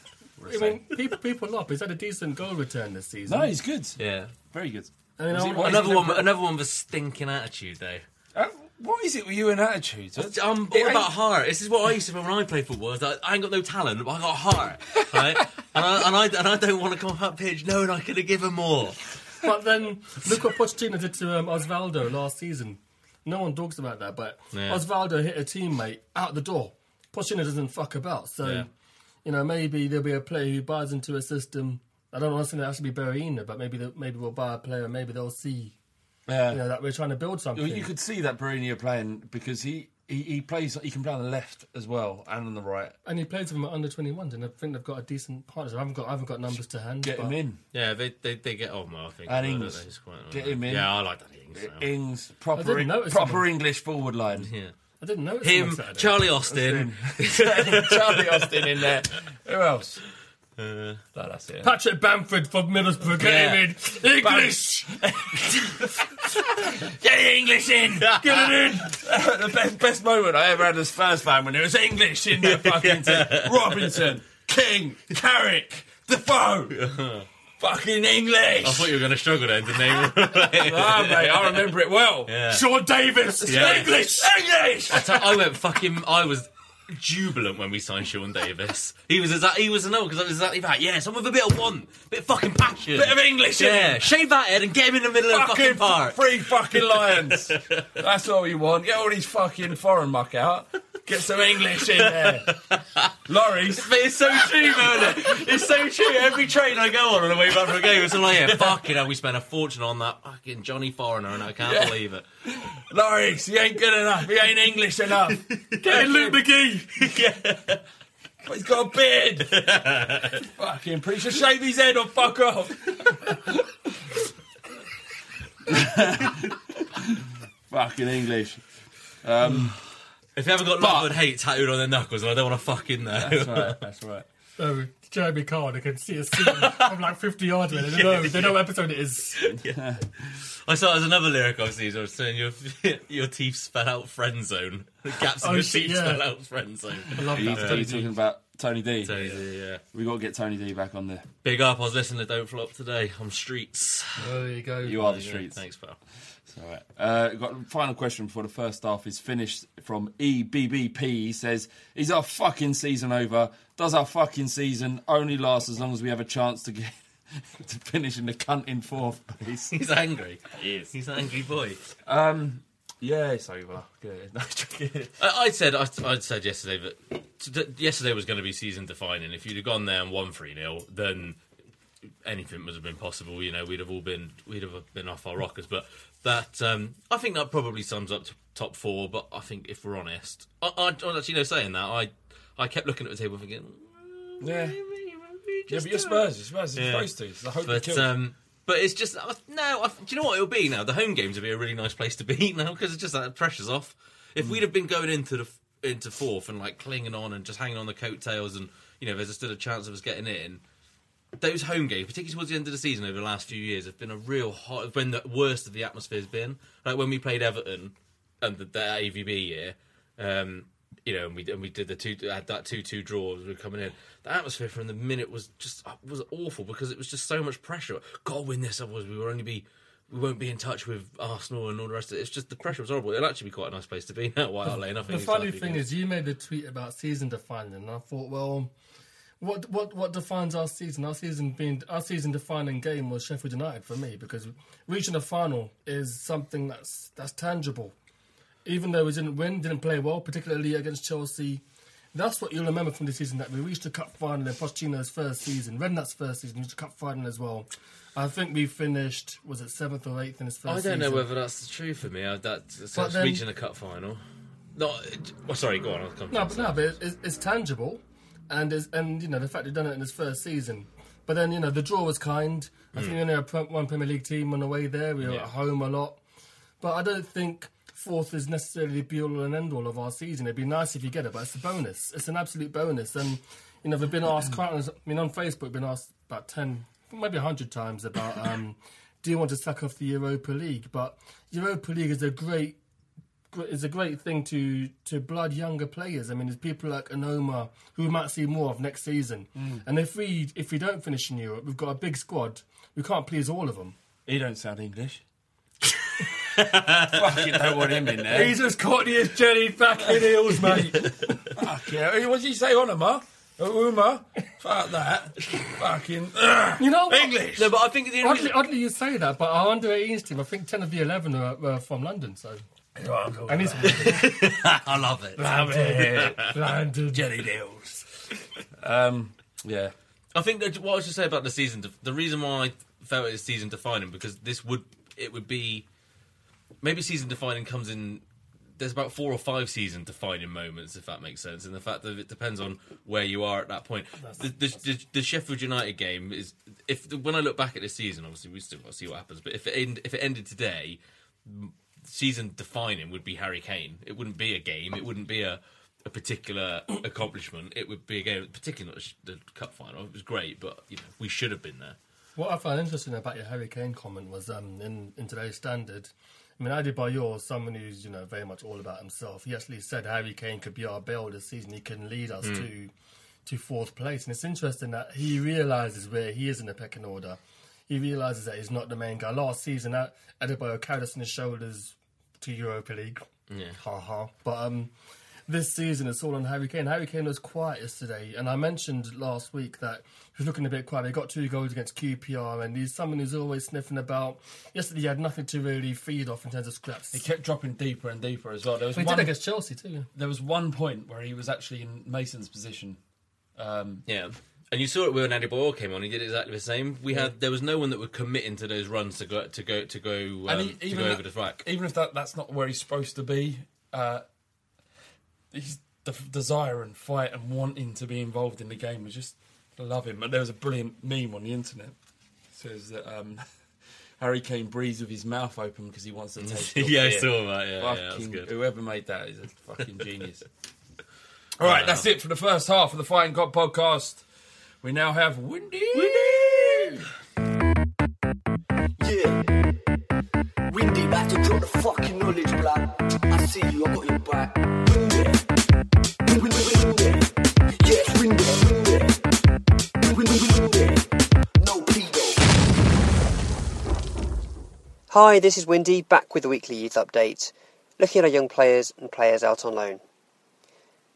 I mean, people people up. He's had a decent goal return this season. No, he's good. Yeah. Very good. I mean, I- he- what is Another he one. number- Another one with a stinking attitude though. Uh, what is it with you and attitudes? I'm It about ain't- heart. This is what I used to do when I played football. is that I ain't got no talent, but I got heart, right? and I and I and I don't want to come up pitch knowing I could have given more. But then look what Pochettino did to um, Osvaldo last season. No one talks about that, but Yeah. Osvaldo hit a teammate out the door. Pochettino doesn't fuck about, so Yeah. You know maybe there'll be a player who buys into a system. I don't want to say that has to be Berina, but maybe they, maybe we'll buy a player, and maybe they'll see Yeah. you know that we're trying to build something. You could see that Barini are playing because he, he, he plays. He can play on the left as well and on the right. and he plays with them at under 21s, and I think they've got a decent partnership. I haven't got I haven't got numbers to hand. Get him in. Yeah, they they, they get on well. I think. And as well, Ings. don't they? It's quite- Get him in. Yeah, I like that Ings. Uh, now. Ings, I proper, Eng- proper him. English forward line. Yeah. I didn't notice him, Saturday. Charlie Austin. Charlie Austin in there. Who else? Uh, No, that's it. Patrick Bamford from Middlesbrough Yeah. came in. English. Get the English in. Get it in. the best, best moment I ever had as Spurs fan when there was English in that fucking team. Robinson, King, Carrick, Defoe. Fucking English. I thought you were going to struggle then to name. Ah, mate, I remember it well. Yeah. Sean Davis. Yeah. English, English. I, went fucking. I was jubilant when we signed Sean Davis. He was exactly. He was a no because I was exactly that. Yeah, someone with a bit of want, bit of fucking passion, Bit of English Yeah, shave that head and get him in the middle of the Fucking fucking park. three fucking lions. That's all you want. Get all these fucking foreign muck out. Get some English in there. Lloris. But it's so true, man. It's so true. Every train I go on on the way back from a game, it's like, yeah, fucking hell, we spent a fortune on that fucking Johnny Foreigner, and I can't Yeah. believe it. Lloris, he ain't good enough. He ain't English enough. Get in Luke McGee. yeah. But he's got a beard. fucking preacher, shave his head or fuck off. fucking English. Um, If you haven't got love and hate tattooed on their knuckles, I don't want to fuck in there. that's right. That's right. Oh, Jeremy Carr, they can see a scene from like 50 yards away. They know, they know what episode it is. yeah. I saw there's another lyric I've seen. I was saying your your teeth spell out friend zone. The gaps in Oh, your shit, teeth yeah. spell out friend zone. I love Are you, that. are you talking about Tony D? Tony D, yeah. We got to get Tony D back on there. Big up. I was listening to Don't Flop today on Streets. There you go. You are the Yeah, streets. Thanks, pal. It's all right. Uh, got a final question before the first half is finished from E EBBP. He says, "Is our fucking season over? Does our fucking season only last as long as we have a chance to get to finish in the cunt in fourth place?" He's angry. He is. He's an angry boy. Um, yeah, it's over. Good. I, I said I, I said yesterday that t- yesterday was going to be season defining. If you'd have gone there and won three 0 then anything would have been possible. You know, we'd have all been we'd have been off our rockers. But that um, I think that probably sums up to top four. But I think if we're honest, I, I, I actually know saying that I I kept looking at the table thinking. Yeah. Yeah, but you're Spurs. You're Spurs. You're supposed to. The hope But um, but it's just uh, no. I, do you know what it'll be now? The home games will be a really nice place to be now because it's just that pressure's off. If we'd have been going into the into fourth and like clinging on and just hanging on the coattails and you know there's still a chance of us getting in. Those home games, particularly towards the end of the season over the last few years, have been a real hot. When the worst of the atmosphere's been. Like when we played Everton and the, the AVB year, um, you know, and we and we did the two had that two two draw as we were coming in. The atmosphere from the minute was just was awful because it was just so much pressure. To win this, otherwise we will only be we won't be in touch with Arsenal and all the rest of it. It's just the pressure was horrible. It'll actually be quite a nice place to be now. White Hart Lane. I think The funny thing is, you made the tweet about season defining, and I thought, well, what what what defines our season? Our season being our season defining game was Sheffield United for me because reaching the final is something that's that's tangible. Even though we didn't win, didn't play well, particularly against Chelsea. That's what you'll remember from the season that we reached the cup final in Pochettino's first season, Redknapp's first season, reached the cup final as well. I think we finished was it seventh or eighth in his first. I don't know whether that's true for me. I, that it's then- reaching a cup final. No, well, oh, sorry. Go on. I'll come. No, but no, but it's, it's tangible, and is and you know the fact he'd done it in his first season. But then you know the draw was kind. I think we only had one Premier League team on the way there. We were Yeah. at home a lot, but I don't think fourth is necessarily the be all and end all of our season. It'd be nice if you get it, but it's a bonus. It's an absolute bonus. And you know we've been asked quite. I mean on Facebook, we've been asked about ten, maybe hundred times about. Um, do you want to sack off the Europa League? But Europa League is a great gr- is a great thing to to blood younger players. I mean, there's people like Onomah who we might see more of next season. Mm. And if we if we don't finish in Europe, we've got a big squad. We can't please all of them. He don't sound English. Fucking don't want him in there. He's as courtly as Jenny back in heels, mate. Fuck yeah. What did you say on Uma? Uma? Fuck that. Fucking. Ugh. You know, English. No, but I think the only Oddly, oddly, you say that, but our under 18s team, I think 10 of the 11 are, are from London. So, and he's I love it. London. Jelly deals. Um, yeah. I think that what I should say about the season, the reason why I felt it is season defining because this would it would be maybe season defining comes in. There's about four or five season defining moments, if that makes sense, and the fact that it depends on where you are at that point. The, the, the, the Sheffield United game is if when I look back at this season, obviously we still got to see what happens. But if it end, if it ended today, m- season defining would be Harry Kane. It wouldn't be a game. It wouldn't be a a particular accomplishment. It would be a game, particularly not the cup final. It was great, but you know we should have been there. What I found interesting about your Harry Kane comment was um, in, in today's standard. I mean, Adebayor, someone who's you know very much all about himself. He actually said Harry Kane could be our Bale this season. He can lead us to to fourth place, and it's interesting that he realizes where he is in the pecking order. He realizes that he's not the main guy. Last season, Ad- Adebayor carried us on his shoulders to Europa League. Yeah. Ha ha. But um, this season it's all on Harry Kane. Harry Kane was quiet yesterday, and I mentioned last week that he was looking a bit quiet. He got two goals against QPR, and he's someone who's always sniffing about. Yesterday he had nothing to really feed off in terms of scraps. He kept dropping deeper and deeper as well. There was He one. did against Chelsea too. There was one point where he was actually in Mason's position. Um, Yeah. And you saw it when Adebayor came on. He did exactly the same. We had there was no one that would commit into those runs to go to go to go um, and he, to even go that- over the track. even if that, that's not where he's supposed to be, uh, his the desire and fight and wanting to be involved in the game was just love him. And there was a brilliant meme on the internet. It says that um, Harry Kane breathes with his mouth open because he wants to taste. Yeah, I saw that, yeah, yeah, fucking, that's good. Whoever made that is a fucking genius. All right, that's it for the first half of the Fighting Cock podcast. We now have Windy. Yeah. Windy, back to drop the fucking knowledge, blood. I see you, I got your back. Windy. Windy, windy, windy. Yes, windy, windy. Windy, windy. No pedo. Hi, this is Windy, back with the weekly youth update, looking at our young players and players out on loan.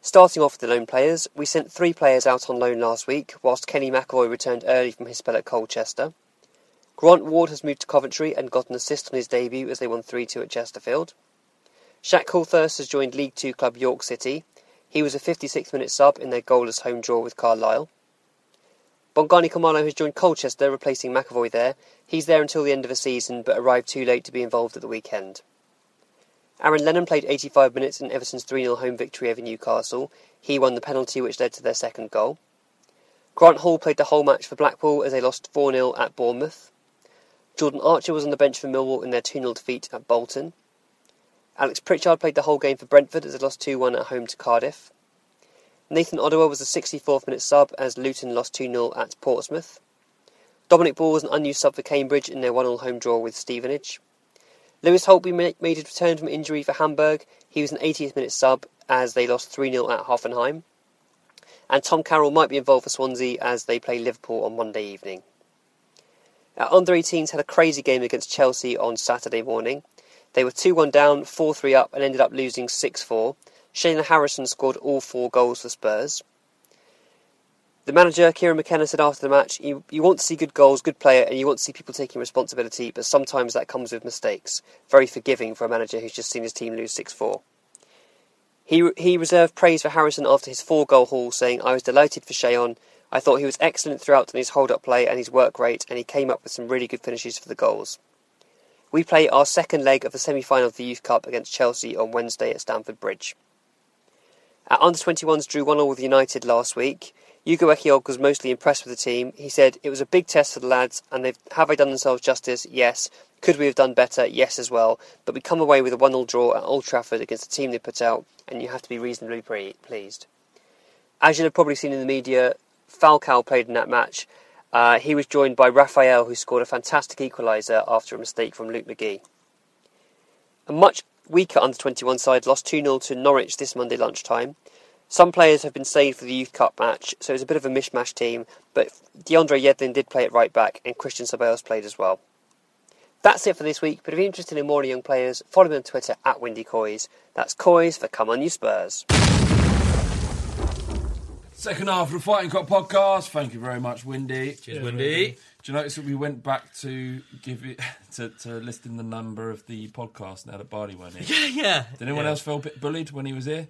Starting off with the loan players, we sent three players out on loan last week, whilst Kenny McEvoy returned early from his spell at Colchester. Grant Ward has moved to Coventry and got an assist on his debut as they won 3 2 at Chesterfield. Shaq Coulthirst has joined League Two club York City. He was a 56 minute sub in their goalless home draw with Carlisle. Bongani Khumalo has joined Colchester, replacing McEvoy there. He's there until the end of the season, but arrived too late to be involved at the weekend. Aaron Lennon played 85 minutes in Everton's 3 0 home victory over Newcastle. He won the penalty which led to their second goal. Grant Hall played the whole match for Blackpool as they lost 4 0 at Bournemouth. Jordan Archer was on the bench for Millwall in their 2 0 defeat at Bolton. Alex Pritchard played the whole game for Brentford as they lost 2 1 at home to Cardiff. Nathan Oduwa was the 64th minute sub as Luton lost 2 0 at Portsmouth. Dominic Ball was an unused sub for Cambridge in their 1 0 home draw with Stevenage. Lewis Holtby made his return from injury for Hamburg. He was an 80th minute sub as they lost 3 0 at Hoffenheim. And Tom Carroll might be involved for Swansea as they play Liverpool on Monday evening. Our under 18s had a crazy game against Chelsea on Saturday morning. They were 2 1 down, 4 3 up, and ended up losing 6 4. Shayon Harrison scored all four goals for Spurs. The manager, Kieran McKenna, said after the match, you, you want to see good goals, good player, and you want to see people taking responsibility, but sometimes that comes with mistakes. Very forgiving for a manager who's just seen his team lose 6 4. He, he reserved praise for Harrison after his four goal haul, saying, I was delighted for Shayon. I thought he was excellent throughout in his hold up play and his work rate, and he came up with some really good finishes for the goals. We play our second leg of the semi final of the Youth Cup against Chelsea on Wednesday at Stamford Bridge. Our under 21s drew 1 0 with United last week. Ugo Ehiogu was mostly impressed with the team. He said, It was a big test for the lads, and they've, have they done themselves justice? Yes. Could we have done better? Yes, as well. But we come away with a 1 0 draw at Old Trafford against the team they put out, and you have to be reasonably pre- pleased. As you'll have probably seen in the media, Falcao played in that match. Uh, he was joined by Raphael, who scored a fantastic equaliser after a mistake from Luke McGee. A much weaker under 21 side lost 2 0 to Norwich this Monday lunchtime. Some players have been saved for the Youth Cup match, so it's a bit of a mishmash team, but DeAndre Yedlin did play at right back, and Christian Ceballos played as well. That's it for this week, but if you're interested in more on young players, follow me on Twitter at Windy Coys. That's Coys for Come On You Spurs. Second half of the Fighting Cock podcast. Thank you very much, Windy. Cheers, Windy. Do you notice that we went back to give it to, to listing the number of the podcast now that Barney went in? Yeah, yeah. Did anyone Yeah. else feel a bit bullied when he was here?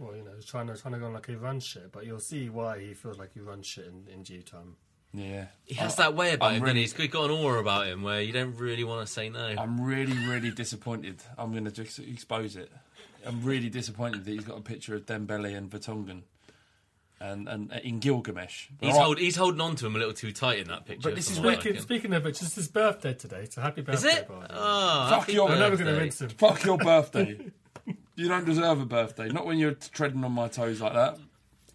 Well, you know, he's trying to trying to go on like he runs shit, but you'll see why he feels like he runs shit in, in due time. Yeah. He has that way about I'm him, really- doesn't he? He's got an aura about him where you don't really want to say no. I'm really, really disappointed. I'm going to just expose it. I'm really disappointed that he's got a picture of Dembele and Vertonghen, and and uh, in Gilgamesh. He's, I- hold, he's holding on to him a little too tight in that picture. But this is what I Speaking, speaking of which, it's his birthday today, so happy Is it? Barney. Oh, ah, Fuck happy your I'm never going to birthday. rinse him. Fuck your birthday. you don't deserve a birthday. Not when you're treading on my toes like that.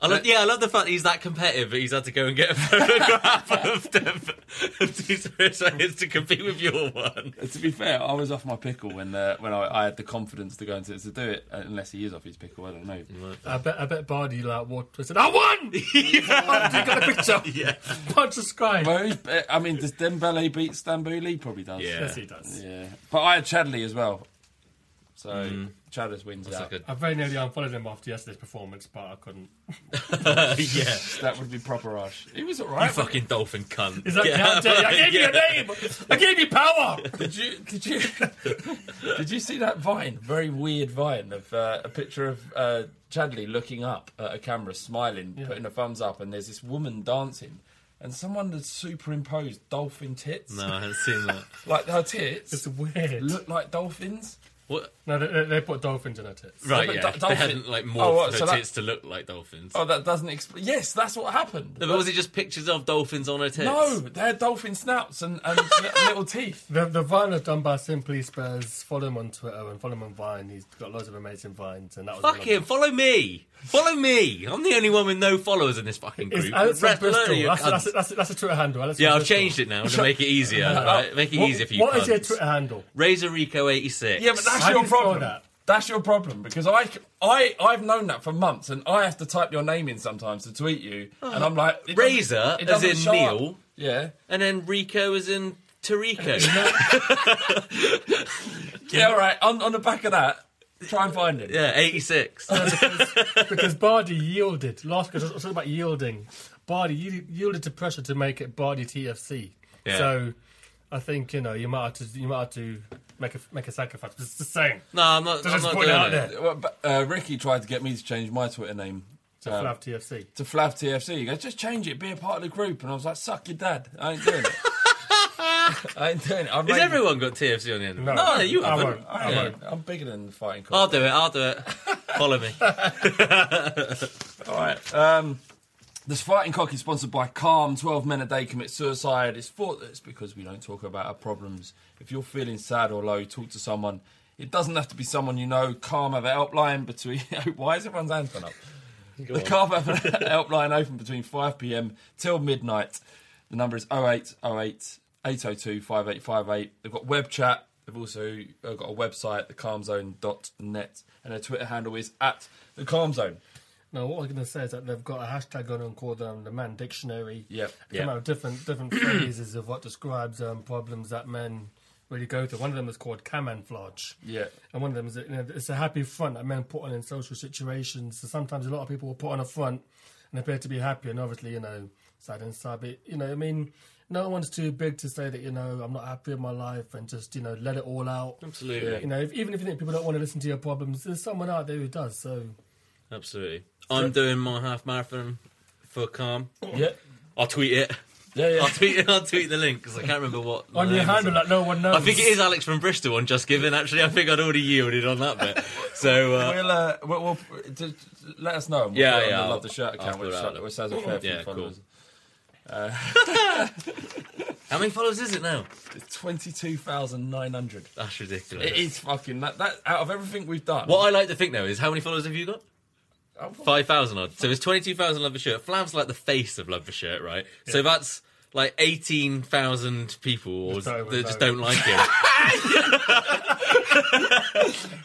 I love, yeah, I love the fact that he's that competitive, but he's had to go and get a photograph of them to compete with your one. Uh, To be fair, I was off my pickle when uh, when I, I had the confidence to go into to do it. uh, Unless he is off his pickle, I don't know. I bet I bet Barney like walked and said, "I won! you got a picture? Yeah. Punch the sky." Well, who's be- I mean, does Dembele beat Stambouli? He probably does. Yeah. Yes, he does. Yeah. But I had Chadli as well. So Chadders wins That's out. like I very nearly unfollowed him after yesterday's performance, but I couldn't. a, yeah. That would be proper rush. He was You alright. fucking dolphin cunt. Is that yeah, I'm you, I of gave you it, a name. I gave you power. Did you did you did you see that vine? Very weird vine of uh, a picture of uh, Chadli looking up at a camera, smiling, putting a thumbs up, and there's this woman dancing, and someone had superimposed dolphin tits, No, I haven't seen that. like her tits It's weird. look like dolphins. What? No, they, they- they put dolphins in her tits. Right, but yeah. do- they hadn't like oh, morphed Oh, what, her so that- tits to look like dolphins. Oh, that doesn't explain. Yes, that's what happened. No, but was it just pictures of dolphins on her tits? No, they had dolphin snouts and, and little teeth. The, the Vine was done by Simply Spurs. Follow him on Twitter and follow him on Vine. He's got loads of amazing vines, and that was one Fuck of him, them. follow me. Follow me. I'm the only one with no followers in this fucking group. Alex Rest from alone, Bristol. you That's, cunts. that's, that's, that's a Twitter handle. Alex yeah, from I've changed it now to make it easier. right? Make it What- easier for you What is your. Twitter handle? Razor Rico 86. Yeah, but that's How your you problem. that? That's your problem because I, I, I've known that for months, and I have to type your name in sometimes to tweet you, ah. and I'm like Razor, it as in show up. Neil. Yeah, And then Rico as in Tarico. yeah, all right. On, on the back of that, try and find it. yeah, 86. because Bardi yielded. Last because I was talking about yielding. Bardi yield- yielded to pressure to make it Bardi TFC. Yeah. So I think you know you might have to you might have to make a make a sacrifice. But it's the same. no, I'm not, So I'm just not put it doing out it. there. Well, but, uh, Ricky tried to get me to change my Twitter name To um, Flav TFC. to Flav TFC. He goes, just change it, be a part of the group. And I was like, suck your dad. I ain't doing it. I ain't doing it. I'm Has making- everyone got TFC on the end? of it? No, no you I haven't. won't. I Yeah, won't. I'm bigger than the fighting Cock. I'll do it. I'll do it. Follow me. All right. Um, this fighting cock is sponsored by Calm. Twelve men a day commit suicide. It's for it's because we don't talk about our problems. If you're feeling sad or low, talk to someone. It doesn't have to be someone you know. Calm have a helpline between. Why is everyone's hands gone up? the Calm have a helpline open between 5 p.m. till midnight. The number is 0808 802 5858. They've got web chat. They've also uh, got a website, thecalmzone.net, and their Twitter handle is at the Calm Zone. What I was going to say is that they've got a hashtag on and called um, the Man Dictionary. Yep. They come Yeah. out different different phrases of what describes um, problems that men really go through. One of them is called camouflage. Yeah. And one of them is, you know, it's a happy front that men put on in social situations. So sometimes a lot of people will put on a front and appear to be happy, and obviously, you know, sad inside. But you know, I mean, no one's too big to say that you know I'm not happy with my life and just you know let it all out. Absolutely. You know, if, even if you think people don't want to listen to your problems, there's someone out there who does. So Absolutely. I'm doing my half marathon for Calm. Yeah. I'll tweet it. Yeah, yeah. I'll tweet it. I'll tweet the link because I can't remember what. on your handle that no one knows. I think it is Alex from Bristol on Just Giving. Actually, I think I'd already yielded on that bit. So uh, We'll, uh, we'll, we'll d- d- let us know. We'll Yeah, put it on yeah, I'll- Love the Shirt account, which, it which has a fair few Yeah, cool. Followers. Uh, how many followers is it now? It's 22,900. That's ridiculous. It is fucking that, that. Out of everything we've done, What I like to think though is how many followers have you got? Oh, Five thousand odd. So it's twenty two thousand love the shirt. Flav's like the face of love the shirt, right? So that's like eighteen thousand people or Just don't that just don't like him.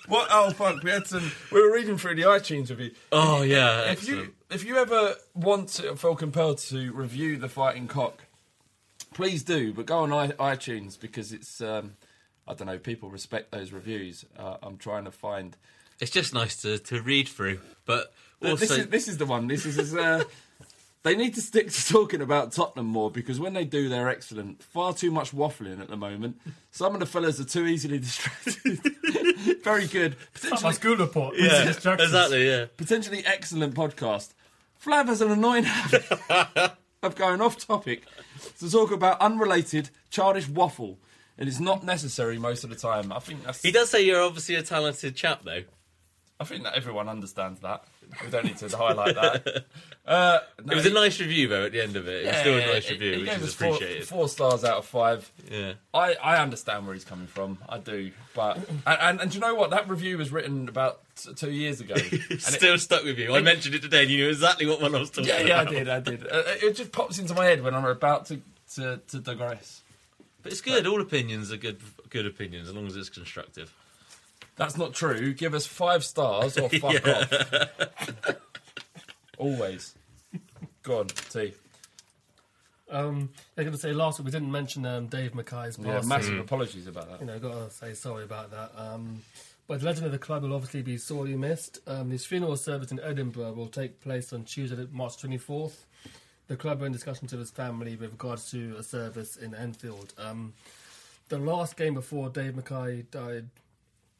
What? Oh fuck! We had some. We were reading through the iTunes review. oh yeah, If you if you ever want to feel compelled to review the Fighting Cock, please do. But go on I, iTunes because it's um, I don't know. People respect those reviews. Uh, I'm trying to find. It's just nice to, to read through, but Th- also this is this is the one. This is. is uh, they need to stick to talking about Tottenham more because when they do, they're excellent. Far too much waffling at the moment. Some of the fellas are too easily distracted. Very good. That's my Potentially, school report. yeah, exactly yeah. potentially excellent podcast. Flav has an annoying habit of going off topic to talk about unrelated, childish waffle. And It is not necessary most of the time. I think that's. He does say you're obviously a talented chap though. I think that everyone understands that. We don't need to highlight that. Uh, no, It was a nice review though at the end of it. It was still a nice review, he which is us four, appreciated. four stars out of five. Yeah. I, I understand where he's coming from. I do, but and, and, and do you know what? That review was written about t- two years ago. And it- Still stuck with you. I mentioned it today, and you knew exactly what one I was talking yeah, yeah, I did, I did. Uh, it just pops into my head when I'm about to to, to digress. But it's good. All opinions are good. Good opinions, as long as it's constructive. That's not true. Give us five stars or fuck off. Always. Go on, T. Um, I'm going to say last week we didn't mention um, Dave Mackay's Yeah, passing. massive apologies about that. You know, got to say sorry about that. Um, but the legend of the club will obviously be sorely missed. Um, his funeral service in Edinburgh will take place on Tuesday, March 24th. The club are in discussion with his family with regards to a service in Enfield. Um, the last game before Dave Mackay died,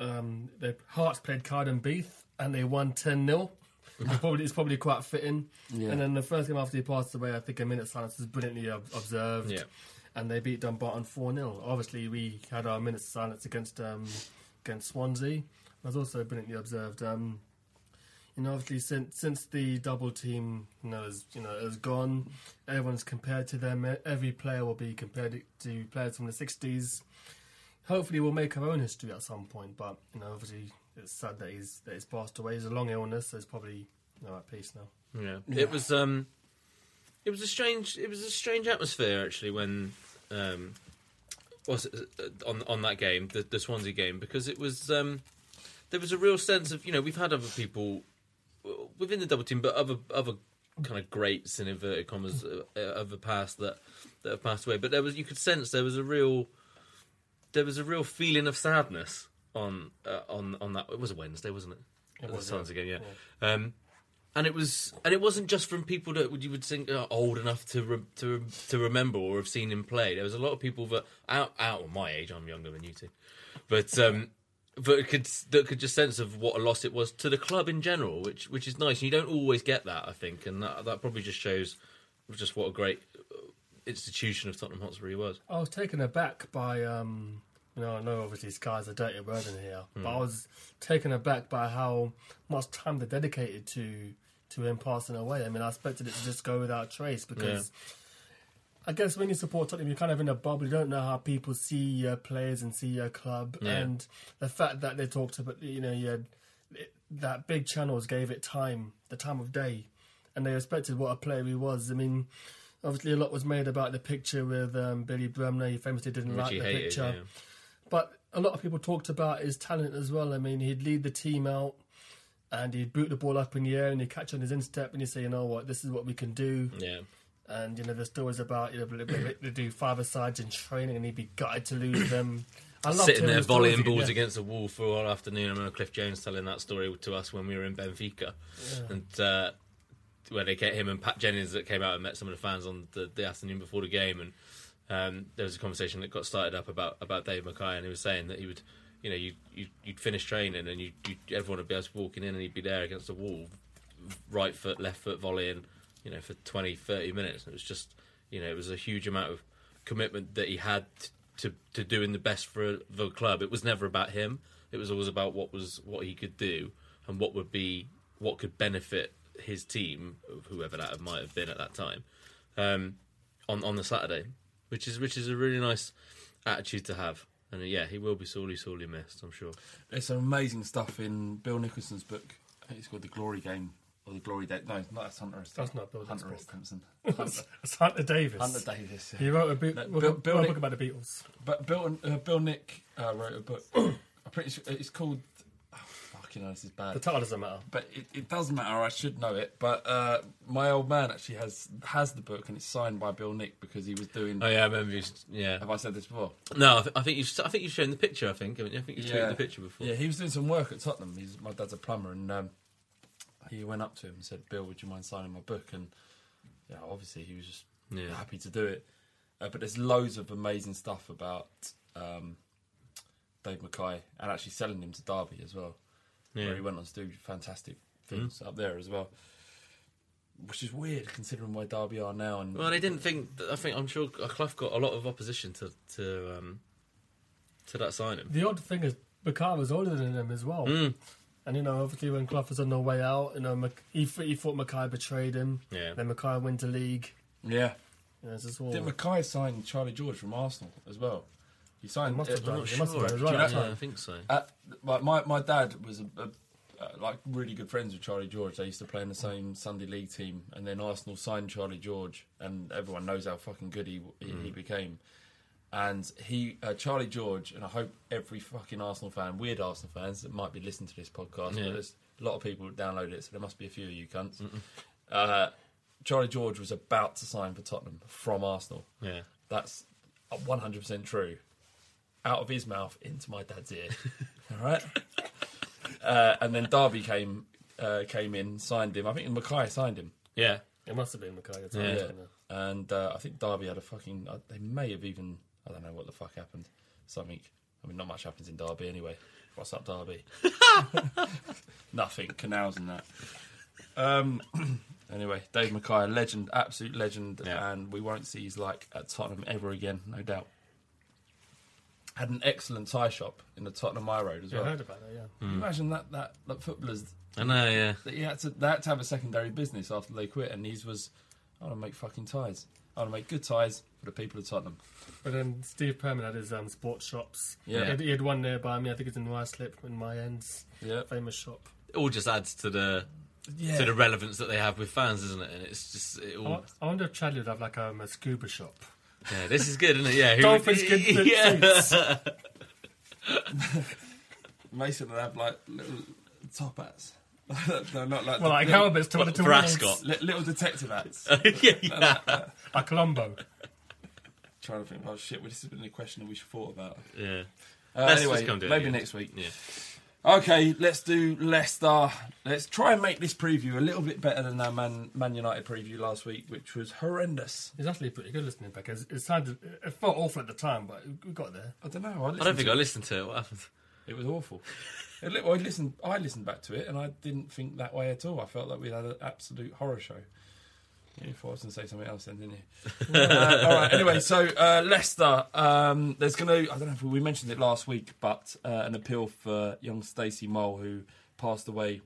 um, the Hearts played Beath and they won 10 0. It's probably, it's probably quite fitting. And then the first game after he passed away, I think a minute silence was brilliantly ob- observed. Yeah. And they beat Dumbarton 4 0. Obviously, we had our minute silence against um, against Swansea was also brilliantly observed. Um, you know, obviously since since the double team, you know, has you know has gone, everyone's compared to them. Every player will be compared to players from the '60s. Hopefully, we'll make our own history at some point. But you know, obviously, it's sad that he's that he's passed away. He's a long illness, so he's probably you know, at peace now. Yeah. It was um it was a strange it was a strange atmosphere actually when um was it, uh, on on that game, the, the Swansea game, because it was um there was a real sense of, you know, we've had other people within the double team but other other kind of greats in inverted commas uh, uh, of the past that that have passed away, but there was you could sense there was a real there was a real feeling of sadness on uh, on on that. It was a Wednesday, wasn't it? It was, Suns yeah. again, yeah. Um, and it was, and it wasn't just from people that you would think are old enough to re- to to remember or have seen him play. There was a lot of people that out out of my age. I'm younger than you two, but um, but could that could just sense of what a loss it was to the club in general, which which is nice. You don't always get that, I think, and that, that probably just shows just what a great institution of Tottenham Hotspur he was. I was taken aback by, um, you know, I know obviously Sky's a dirty word in here, but I was taken aback by how much time they dedicated to to him passing away. I mean, I expected it to just go without trace because I guess when you support Tottenham, you're kind of in a bubble. You don't know how people see your players and see your club, Yeah. and the fact that they talked about, you know, you had that big channels gave it time, the time of day, and they respected what a player he was. I mean, obviously a lot was made about the picture with um, Billy Bremner. He famously didn't Which like the hated, picture, yeah. but a lot of people talked about his talent as well. I mean, he'd lead the team out. And he'd boot the ball up in the air and he'd catch on his instep and he'd say, you know what, this is what we can do. Yeah. And you know, the stories about you know they do five sides in training, and he'd be gutted to lose them. I loved sitting there volleying balls yeah. against the wall for all afternoon. I remember Cliff Jones telling that story to us when we were in Benfica, and uh, where they get him and Pat Jennings that came out and met some of the fans on the, the afternoon before the game, and um, there was a conversation that got started up about about Dave Mackay, and he was saying that he would, you know, you you you'd finish training and you everyone would be walking in and he'd be there against the wall, right foot, left foot volleying, you know, for 20, 30 minutes. It was just, you know, it was a huge amount of commitment that he had to to doing the best for the club. It was never about him. It was always about what was what he could do and what would be what could benefit his team, whoever that might have been at that time, um, on on the Saturday, which is which is a really nice attitude to have. And uh, yeah, he will be sorely, sorely missed. I'm sure. There's some amazing stuff in Bill Nicholson's book. I think it's called The Glory Game or The Glory Day. No, not that's Hunter. S. That's not Bill Hunter Nicholson. S. Thompson. It's it's Hunter Davies. Hunter Davies. He wrote a book, No, book, Bill- book, Bill a Nick- book about the Beatles. But Bill, uh, Bill Nick uh, wrote a book. I'm pretty sure it's called. Fucking hell, this is bad. The title doesn't matter. But it, it doesn't matter. I should know it. But uh, my old man actually has has the book and it's signed by Bill Nick because he was doing. Oh yeah, I remember. You, yeah. Have I said this before? No, I, th- I think you've I think you've shown the picture. I think haven't you? I think you've tweeted the picture before. Yeah, he was doing some work at Tottenham. He's my dad's a plumber, and um, he went up to him and said, "Bill, would you mind signing my book?" And yeah, obviously he was just Yeah. happy to do it. Uh, but there's loads of amazing stuff about um, Dave Mackay and actually selling him to Derby as well, Yeah. where he went on to do fantastic things up there as well. Which is weird considering where Derby are now. And Well, they didn't think. I think I'm sure Clough got a lot of opposition to to um, to that signing. The odd thing is, Bakar was older than him as well. Mm. And, you know, obviously when Clough was on the way out, you know, he, he thought Mackay betrayed him. Yeah. Then Mackay went to league. yeah, You know, it's all... did Mackay sign Charlie George from Arsenal as well? He signed. Must have done. I'm He must have sure. done. Right you at know- the Yeah. I think so. Uh, like my my dad was a, a, uh, like really good friends with Charlie George. They used to play in the same Sunday league team, and then Arsenal signed Charlie George, and everyone knows how fucking good he he, he became. And he, uh, Charlie George, and I hope every fucking Arsenal fan, weird Arsenal fans that might be listening to this podcast, Yeah. but there's a lot of people who download it, so there must be a few of you cunts. Uh, Charlie George was about to sign for Tottenham from Arsenal. Yeah. That's 100% true. Out of his mouth into my dad's ear. All right. Uh, and then Derby came uh, came in, signed him. I think Mackay signed him. Yeah. It must have been Mackay. at the Yeah. time, you know. And uh, I think Derby had a fucking. Uh, they may have even. I don't know what the fuck happened. Something. I mean, not much happens in Derby anyway. What's up, Derby? Nothing. Canals and that. Um. anyway, Dave Mackay, legend, absolute legend, Yeah. and we won't see his like at Tottenham ever again, no doubt. Had an excellent tie shop in the Tottenham High Road as Yeah, I well. heard about that. Yeah. Can you Imagine that that like footballers I know, yeah. that he had to they had to have a secondary business after they quit, and his was I want to make fucking ties. I want to make good ties for the people of Tottenham. But then Steve Perryman had his um, sports shops. Yeah. He had, he had one nearby me. I think it's in Ruislip in my ends. Yeah. Famous shop. It all just adds to the Yeah. to the relevance that they have with fans, isn't it? And it's just it I all. wa- I wonder if Chadli would have like um, a scuba shop. Yeah, this is good, isn't it? Yeah, who- Dolphins good good yeah. suits. Mason would have like little top hats. no, not like Well, like little, helmets to What, to for winners. Li- little detective hats. yeah, yeah. A Columbo. Trying to think. Oh shit! Well, this has been a question that we should thought about. yeah. Uh, Let's anyway, just come do it maybe next week. Yeah. Okay, let's do Leicester. Let's try and make this preview a little bit better than our Man, Man United preview last week, which was horrendous. It's actually pretty good listening back. It, it sounded, it felt awful at the time, but we got there. I don't know. I, I don't think to I listened to it. What happened? It was awful. It I listened. I listened back to it, and I didn't think that way at all. I felt like we had an absolute horror show. You thought I was going to say something else, then, didn't you? uh, all right. Anyway, so uh, Leicester. Um, there's going to. I don't know if we mentioned it last week, but uh, an appeal for young Stacey Mole, who passed away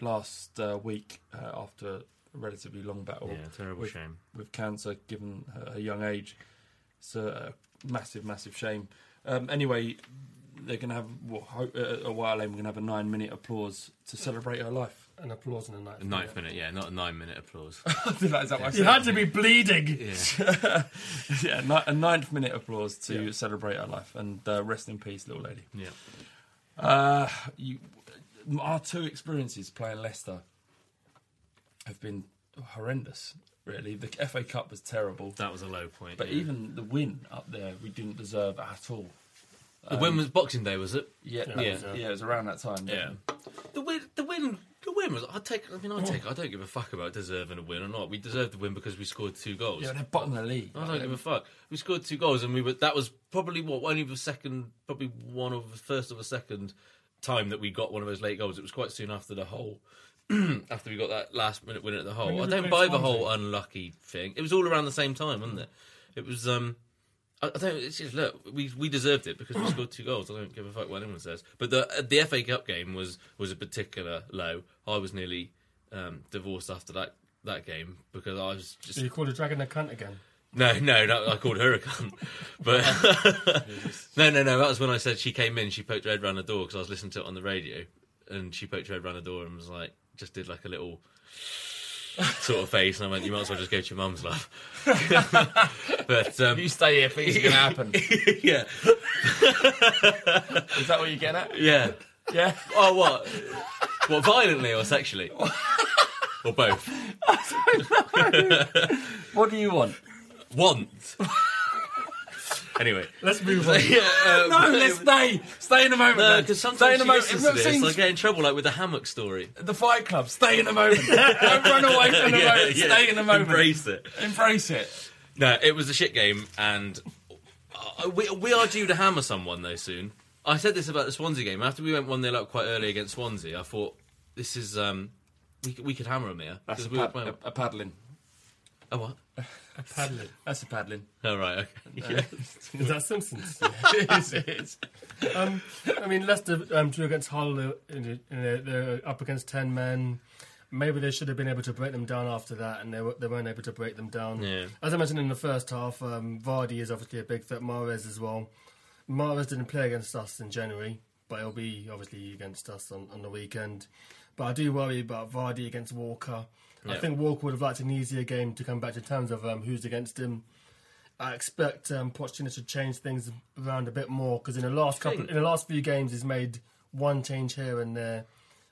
last uh, week uh, after a relatively long battle. Yeah, terrible with, shame. with cancer, given her, her young age. It's a massive, massive shame. Um, anyway, they're going to have well, ho- uh, a while. And we're going to have a nine-minute applause to celebrate her life. An applause in the night. A ninth minute, yeah, not a nine minute applause. Is that what I You had to be bleeding. Yeah. yeah, ni- a ninth minute applause to celebrate her life and uh, rest in peace, little lady. Yeah. Uh, you, our two experiences playing Leicester have been horrendous. Really, the FA Cup was terrible, That was a low point. but yeah. even the win up there, we didn't deserve at all. the win was Boxing Day, was it? Yeah, Yeah, yeah, it was, uh, yeah, it was around that time. Yeah. The win, the win, the win was. I take. I mean, I take. I don't give a fuck about deserving a win or not. We deserved the win because we scored two goals. yeah, they're bottom of the league. I don't give a fuck. We scored two goals, and we were. That was probably what only the second, probably one of the first or the second time that we got one of those late goals. It was quite soon after the whole. after we got that last minute win at the hole, I don't buy the whole unlucky thing. It was all around the same time, wasn't it? It was. um I don't. It's just look. We we deserved it because we scored two goals. I don't give a fuck what anyone says. But the the FA Cup game was was a particular low. I was nearly um, divorced after that that game because I was just So you called a dragon a cunt again. no, no, no, I called her a cunt. But no, no, no. That was when I said she came in. She poked her head round the door because I was listening to it on the radio, and she poked her head round the door and was like, just did like a little sort of face, and I went, "You might as well just go to your mum's, love." but um, You stay here, things are going to happen. yeah, Is that what you're getting at? yeah. Yeah. Oh, what? What violently or sexually? Or both? What do you want? Want. Anyway, Let's move on. yeah, um, No, let's stay. Stay in the moment. No, man. because stay in the she moment. listens Have to you this, seen I get in trouble, like with the hammock story. the Fight Club? Stay in the moment. Don't run away from the moment. Stay in the moment. Embrace it. Embrace it. No, it was a shit game, and uh, we, we are due to hammer someone though soon. I said this about the Swansea game. After we went one 0 up quite early against Swansea, I thought this is um we we could hammer them here. That's 'Cause a, we were pad- a, a paddling. Oh what? A Paddling. That's a paddling. Oh right, okay. Yeah. Is that Simpsons? it is. It is. um, I mean, Leicester um, drew against Hull. uh, In, in, they're, they're up against ten men. Maybe they should have been able to break them down after that, and they, were, they weren't able to break them down. Yeah. As I mentioned in the first half, um, Vardy is obviously a big threat. Mahrez as well. Mahrez didn't play against us in January, but he'll be obviously against us on, on the weekend. But I do worry about Vardy against Walker. I think Walker would have liked an easier game to come back to terms of um, who's against him. I expect um, Pochettino to change things around a bit more because in the last couple, in the last few games, he's made one change here and there.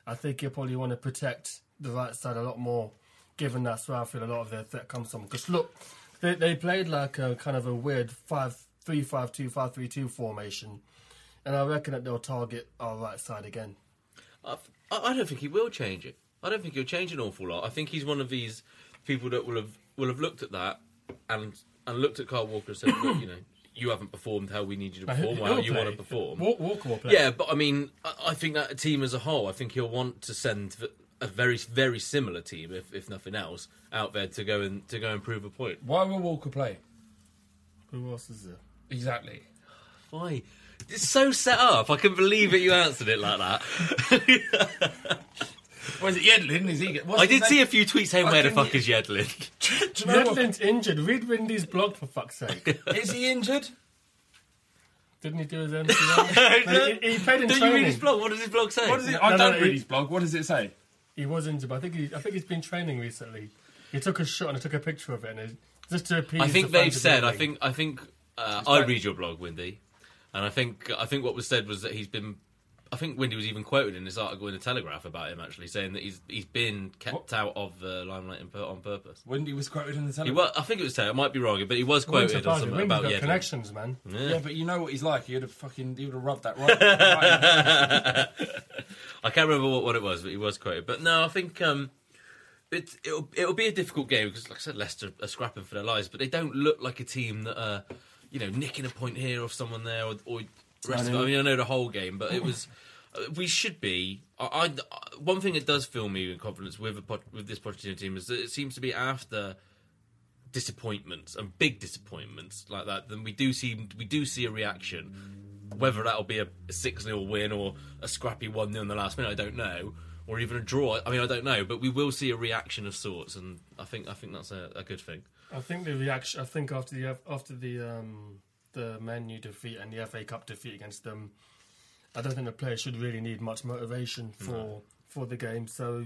I think he'll probably want to protect the right side a lot more, given that's where I feel a lot of their threat comes from. Because look, they, they played like a kind of a weird five three five two five three two formation, and I reckon that they'll target our right side again. I, I don't think he will change it. I don't think he'll change an awful lot. I think he's one of these people that will have will have looked at that and and looked at Kyle Walker and said, Look, you know, you haven't performed how we need you to perform, or how you play. want to perform. Walker will play. Yeah, but I mean, I, I think that team as a whole, I think he'll want to send a very very similar team, if if nothing else, out there to go and to go and prove a point. Why will Walker play? Who else is there? Exactly. Why? It's so set up. I can believe it. You answered it like that. Was it Yedlin? Is he? I did see a few tweets saying, "Where the Fucking fuck is Yedlin?" Do you know what? Yedlin's injured. Read Windy's blog for fuck's sake. Is he injured? Didn't he do his MCL? he, he played in Don't you read his blog? What does his blog say? What does it? No, I no, don't no, read he- his blog. What does it say? He was injured, but I think he, I think he's been training recently. He took a shot and I took a picture of it, and it, just to appease. I think the they've of said. I Yedlin. think. I think. Uh, I read your blog, Windy, and I think. I think what was said was that he's been. I think Windy was even quoted in this article in the Telegraph about him actually saying that he's he's been kept out of the limelight in pur- on purpose. Windy was quoted in the He was, I think it was Taylor. I might be wrong, but he was quoted on something about got Yedlin. connections, man. Yeah, but you know what he's like. He would have fucking. He would have rubbed that right. I can't remember what, what it was, but he was quoted. But no, I think um, it, it'll it'll be a difficult game because, like I said, Leicester are scrapping for their lives, but they don't look like a team that are, you know, nicking a point here off someone there, or, or rest of. I mean, I know the whole game, but it was. uh, We should be. I, I- one thing that does fill me with confidence with a, with this Pochettino team is that it seems to be after disappointments and big disappointments like that, then we do see we do see a reaction. Whether that'll be a six 0 win or a scrappy one 0 in the last minute, I don't know, or even a draw. I mean, I don't know, but we will see a reaction of sorts, and I think I think that's a, a good thing. I think the reaction. I think after the after the um, the Man U defeat and the FA Cup defeat against them, I don't think the players should really need much motivation for No. for the game. So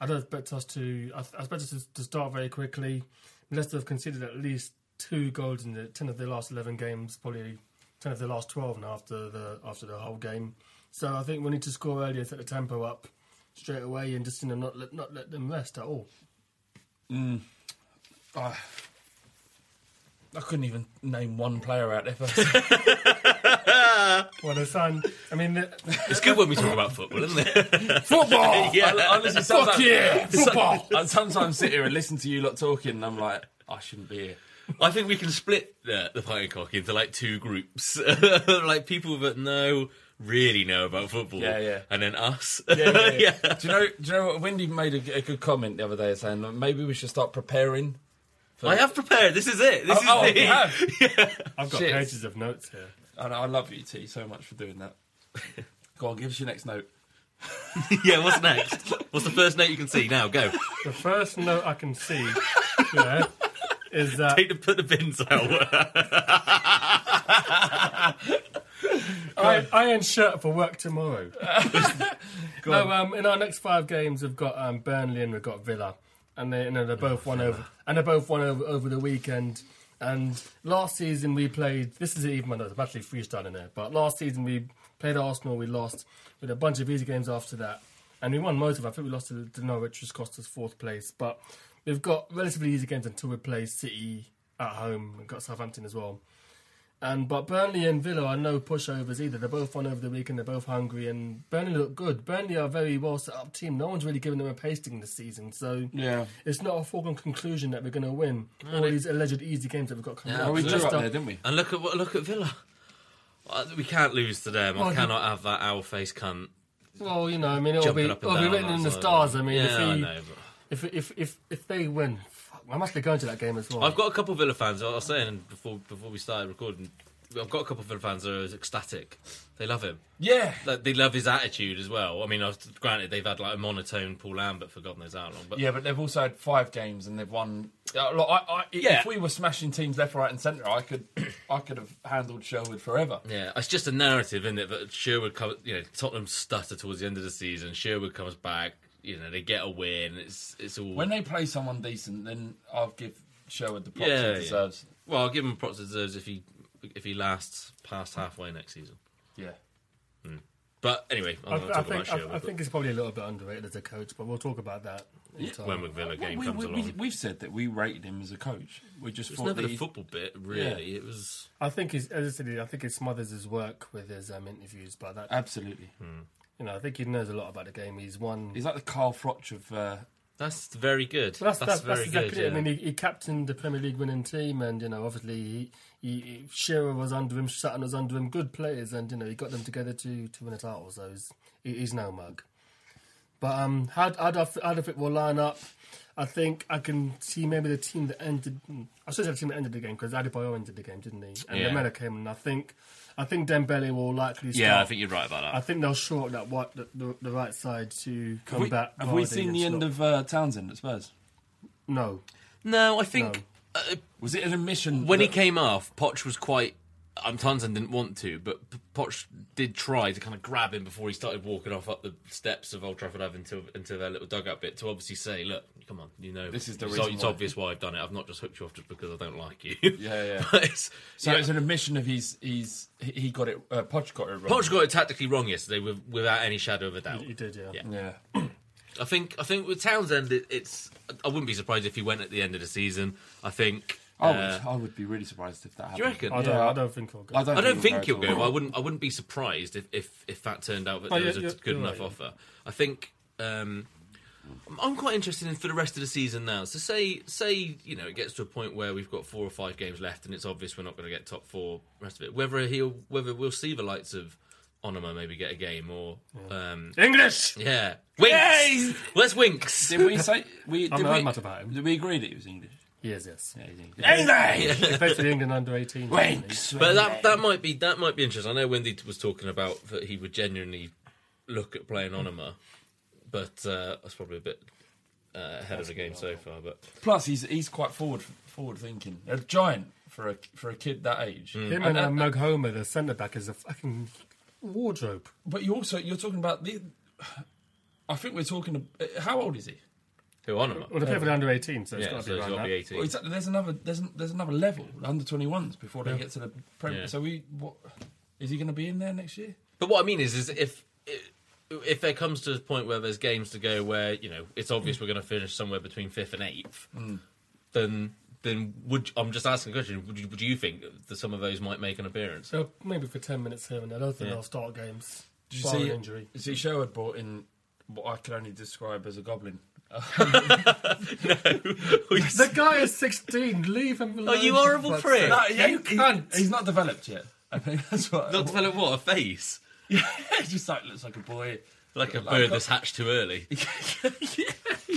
I don't expect us to. I, I expect us to, to start very quickly. Leicester have conceded at least two goals in the ten of their last eleven games, probably ten of their last twelve now after the after the whole game. So I think we need to score earlier, and set the tempo up straight away, and just you know not let not let them rest at all. Mm. Ah. I couldn't even name one player out there. First. Well, the son. I mean, the, It's good when we talk about football, isn't it? football. Yeah. I, honestly, Fuck sometimes, yeah, football. I sometimes sit here and listen to you lot talking, and I'm like, I shouldn't be here. I think we can split the, the pint cock into like two groups, like people that know really know about football, Yeah, yeah. and then us. Yeah, yeah, yeah. do you know? Do you know what? Windy made a, a good comment the other day, saying maybe we should start preparing. For I have prepared. This is it. This Oh, oh, is the you have? I've got Shit. pages of notes here. And I love you, T, so much for doing that. Go on, give us your next note. yeah. What's next? What's the first note you can see? Now go. The first note I can see yeah, is that Take the put the bins out. I, iron shirt for work tomorrow. no, um, in our next five games, we've got um, Burnley and we've got Villa, and they, you know, they're both won over, and they're both won over over the weekend. And last season we played. This is even my notes. I'm actually freestyling there. But last season we played Arsenal. We lost with a bunch of easy games after that, and we won most of. it. I think we lost to, to Norwich, which cost us fourth place. But we've got relatively easy games until we play City at home. We've got Southampton as well. And but Burnley and Villa are no pushovers either. They're both on over the weekend. They're both hungry, and Burnley look good. Burnley are a very well set up team. No one's really given them a pasting this season, so Yeah. it's not a foregone conclusion that we're going to win all these alleged easy games that we've got coming Yeah, up. Oh, we drew just up there, didn't we? and look at what look at Villa. Uh, We can't lose to them. Well, I cannot have that owl face cunt Well, you know, I mean, it'll jumping be, it'll be written in the stars. I mean, yeah, if, I know. but- if if if if they win, fuck, I'm actually going to that game as well. I've got a couple of Villa fans. I was saying before before we started recording. I've got a couple of Villa fans that are ecstatic. They love him. Yeah. Like, they love his attitude as well. I mean, I was, granted they've had like a monotone Paul Lambert for God knows how long, but Yeah, but they've also had five games and they've won. Uh, look, I, I, Yeah. If we were smashing teams left, right, and centre, I could, I could have handled Sherwood forever. Yeah, it's just a narrative, isn't it? That Sherwood, comes, you know, Tottenham stutter towards the end of the season. Sherwood comes back, you know, they get a win. It's it's all. When they play someone decent, then I'll give Sherwood the props yeah, he yeah. deserves. Well, I'll give him props he deserves if he if he lasts past halfway next season. Yeah. But anyway, I'm I, going to I think about Sherwood. I, I think he's probably a little bit underrated as a coach, but we'll talk about that. in time. when the Villa game we, comes we, along, we, have said that we rated him as a coach. We just it's thought never the football bit, really. It was. I think he's, as I said, I think he smothers his work with his um, interviews, but that absolutely. You know, I think he knows a lot about the game. He's won. He's like the Carl Froch of. Uh, That's very good. Well, that's, that's, that's, very that's exactly good. it. I mean, he, he captained the Premier League winning team, and you know, obviously, he, he, he, Shearer was under him, Sutton was under him, good players, and you know, he got them together to to win a title. So he's, he's no mug. But um, how how do I, how do I think we'll line up? I think I can see maybe the team that ended. mm, I should say the team that ended the game because Adebayor ended the game, didn't he? And Yeah. Lamela came in. I think I think Dembele will likely. Start. Yeah, I think you're right about that. I think they'll short that what the, the, the right side to Have come we, back. have we seen the end of uh, Townsend at Spurs? No. No, I think uh, Was it an admission when he came off, Poch was quite. Um, Townsend didn't want to, but P- Poch did try to kind of grab him before he started walking off up the steps of Old Trafford Ave into into their little dugout bit to obviously say, "Look, come on, you know, This is the it's, reason it's why." obvious why I've done it. I've not just hooked you off just because I don't like you." Yeah, yeah. It's- So yeah. it's an admission of he's he's he he got it. Uh, Poch got it wrong. Poch got it tactically wrong yesterday, with, without any shadow of a doubt. He did, yeah. Yeah. I think I think with Townsend, it, it's. I wouldn't be surprised if he went at the end of the season. I think. I uh, would, I would be really surprised if that happened. Do you reckon? I don't. Yeah. I don't think he'll go. I don't, I don't think at he'll all. go. I wouldn't. I wouldn't be surprised if if, if that turned out that Oh, there yeah, was a you're- good enough right, offer. I think. Um, I'm quite interested in for the rest of the season now. So say say you know it gets to a point where we've got four or five games left, and it's obvious we're not going to get top four. Rest of it, whether he'll whether we'll see the likes of Onomah maybe get a game or um, English. yeah Winks. Where's Winks? Did we say we? I'm Did not we, mad about him. did we agree that he was English? Yes, yes. Yeah, he's English. He plays for England under 18. Winks. But that that might be that might be interesting. I know Windy was talking about that he would genuinely look at playing Onomah, but uh, that's probably a bit uh, ahead of the game so far. But Plus, he's he's quite forward forward thinking. A giant for a for a kid that age. Him and uh, Meg Homer, the centre back, is a fucking wardrobe. But you also you're talking about the. I think we're talking. uh, How old is he? Who Onomah? Well, they play for the under 18, so it's yeah, got to so be it's around got that. be eighteen. Well, exactly. There's another. There's there's another level. Under 21s before they Yeah. get to the Premier. Yeah. So we what is he going to be in there next year? But what I mean is, is if if there comes to a point where there's games to go where you know it's obvious mm. we're going to finish somewhere between fifth and eighth, mm. then then would I'm just asking a question? Would you, would you think that some of those might make an appearance? So maybe for 10 minutes here and there. I don't think Yeah. they'll start games. Did you see? injury. See, Sherwood brought in what I can only describe as a goblin. The guy is 16. Leave him alone. Oh, you horrible for fuck's prick. No, Yeah, you can't. He's not developed yet. I think that's what. Not develop what a face, Yeah, he just like looks like a boy. like a Like bird a- that's hatched too early.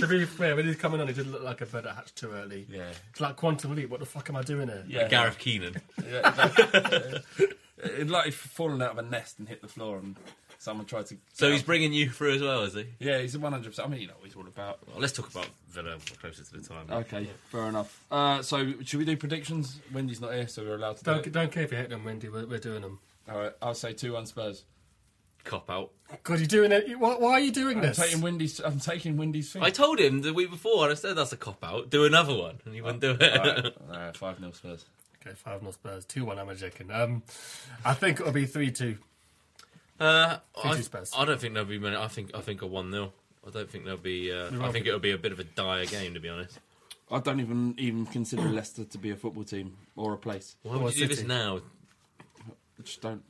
To be fair, when he's coming on, he did look like a bird that hatched too early. Yeah. It's like Quantum Leap. What the fuck am I doing here? Yeah, Gareth Keenan. Yeah, exactly. It'd like if fallen out of a nest and hit the floor, and someone tried to. So he's bringing you through as well, is he? Yeah, he's a one hundred percent. I mean, you know what he's all about. Well, let's talk about Villa closer to the time. Okay, fair enough. Uh, so should we do predictions? Windy's not here, so we're allowed to. Do Don't, it. don't care if you hate them, Windy. We're, we're doing them. All right, I'll say two one Spurs. Cop out. God, you're doing it. Why, why are you doing I'm this? taking Windy's. I'm taking Windy's thing. I told him the week before, and I said that's a cop out. Do another one, and he wouldn't do it. All right, all right, five 0 Spurs. Okay, 5 0 Spurs. 2 1, I'm a joking. Um, I think it'll be 3 2. Uh, I, I don't think there'll be many. I think I think a one 0 I don't think there'll be. Uh, I think it'll be a bit of a dire game, to be honest. I don't even even consider Leicester to be a football team or a place. Why would you do this now? I just don't.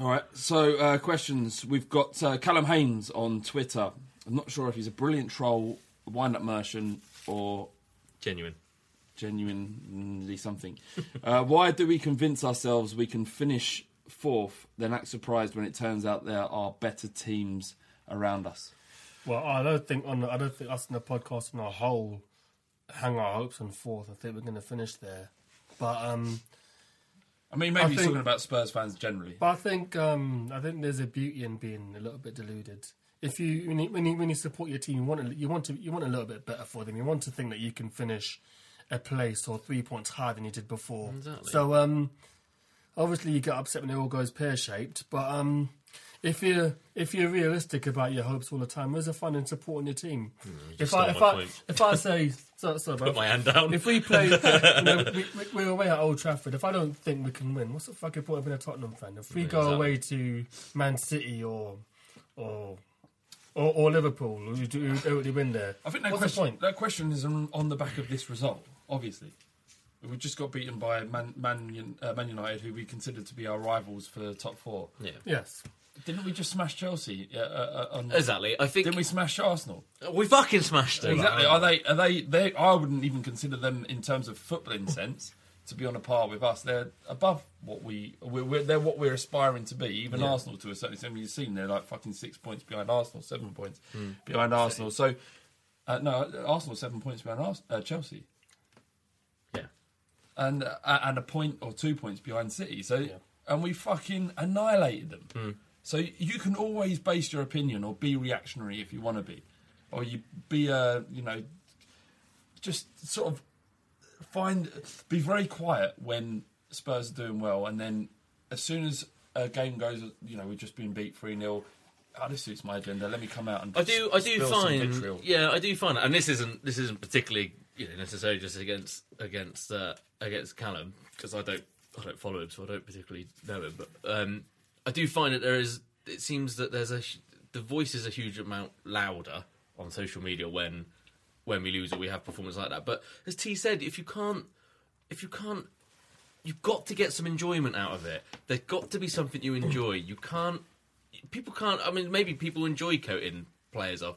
All right. So uh, questions. We've got uh, Callum Haynes on Twitter. I'm not sure if he's a brilliant troll, wind-up merchant, or Genuine. genuinely something. uh, why do we convince ourselves we can finish fourth, then act surprised when it turns out there are better teams around us? Well, I don't think on. The, I don't think us in the podcast on a whole hang our hopes on fourth. I think we're going to finish there. But um, I mean, maybe I he's think- talking about Spurs fans generally. but I think um, I think there's a beauty in being a little bit deluded. If you when you when you, when you support your team, you want to, you want to you want a little bit better for them. You want to think that you can finish a place or three points higher than you did before. Exactly. So um, obviously you get upset when it all goes pear shaped. But um, if you're if you're realistic about your hopes all the time, where's the fun in supporting your team? if just I stole if I point. if I say so, so Put my hand down. if we play, you know, we, we, we're away at Old Trafford. If I don't think we can win, what's the fucking point of being a Tottenham fan? If we Yeah, go exactly. away to Man City or or or, or Liverpool, who do who don't really win there? I think that what's question, the point? that question is on, on the back of this result, obviously. We just got beaten by Man, Man, uh, Man United, who we consider to be our rivals for the top four. Yeah. Yes. Didn't we just smash Chelsea? Uh, uh, uh, on, Exactly. I think Didn't we smash Arsenal? we fucking smashed them. Exactly. Are they? Are they? They? I wouldn't even consider them in terms of footballing sense. to be on a par with us. They're above what we we're, we're, they're what we're aspiring to be. Even Yeah. Arsenal to a certain extent. You've seen they're like fucking six points behind Arsenal, seven points Hmm. behind Arsenal. So uh, no, Arsenal seven points behind Ars- uh, Chelsea. Yeah. and uh, and a point or two points behind City. So and we fucking annihilated them. Hmm. So you can always base your opinion or be reactionary if you want to be, or you be a you know, just sort of find be very quiet when Spurs are doing well, and then as soon as a game goes, you know, we've just been beat three 0 Oh, this suits my agenda. Let me come out and I do, I do find, yeah, I do find, and this isn't, this isn't particularly, you know, necessarily just against, against, uh, against Callum because I don't, I don't follow him, so I don't particularly know him. But um, I do find that there is, it seems that there's a, the voice is a huge amount louder on social media when, when we lose or we have performance like that. But as T said, if you can't, if you can't you've got to get some enjoyment out of it. There's got to be something you enjoy. You can't. People can't. I mean, maybe people enjoy coating players off.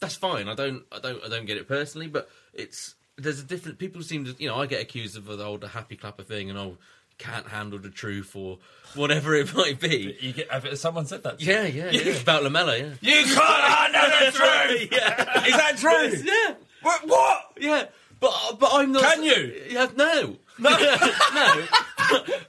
That's fine. I don't. I don't. I don't get it personally, but it's there's a different. People seem to. You know, I get accused of the old happy clapper thing, and oh, can't handle the truth or whatever it might be. You get. Someone said that. to Yeah, you? yeah, yeah. About Lamela, yeah. You can't handle the truth. yeah. Is that true? Yeah. What? What? Yeah, but but I'm not. Can you? Yeah, no, no, no.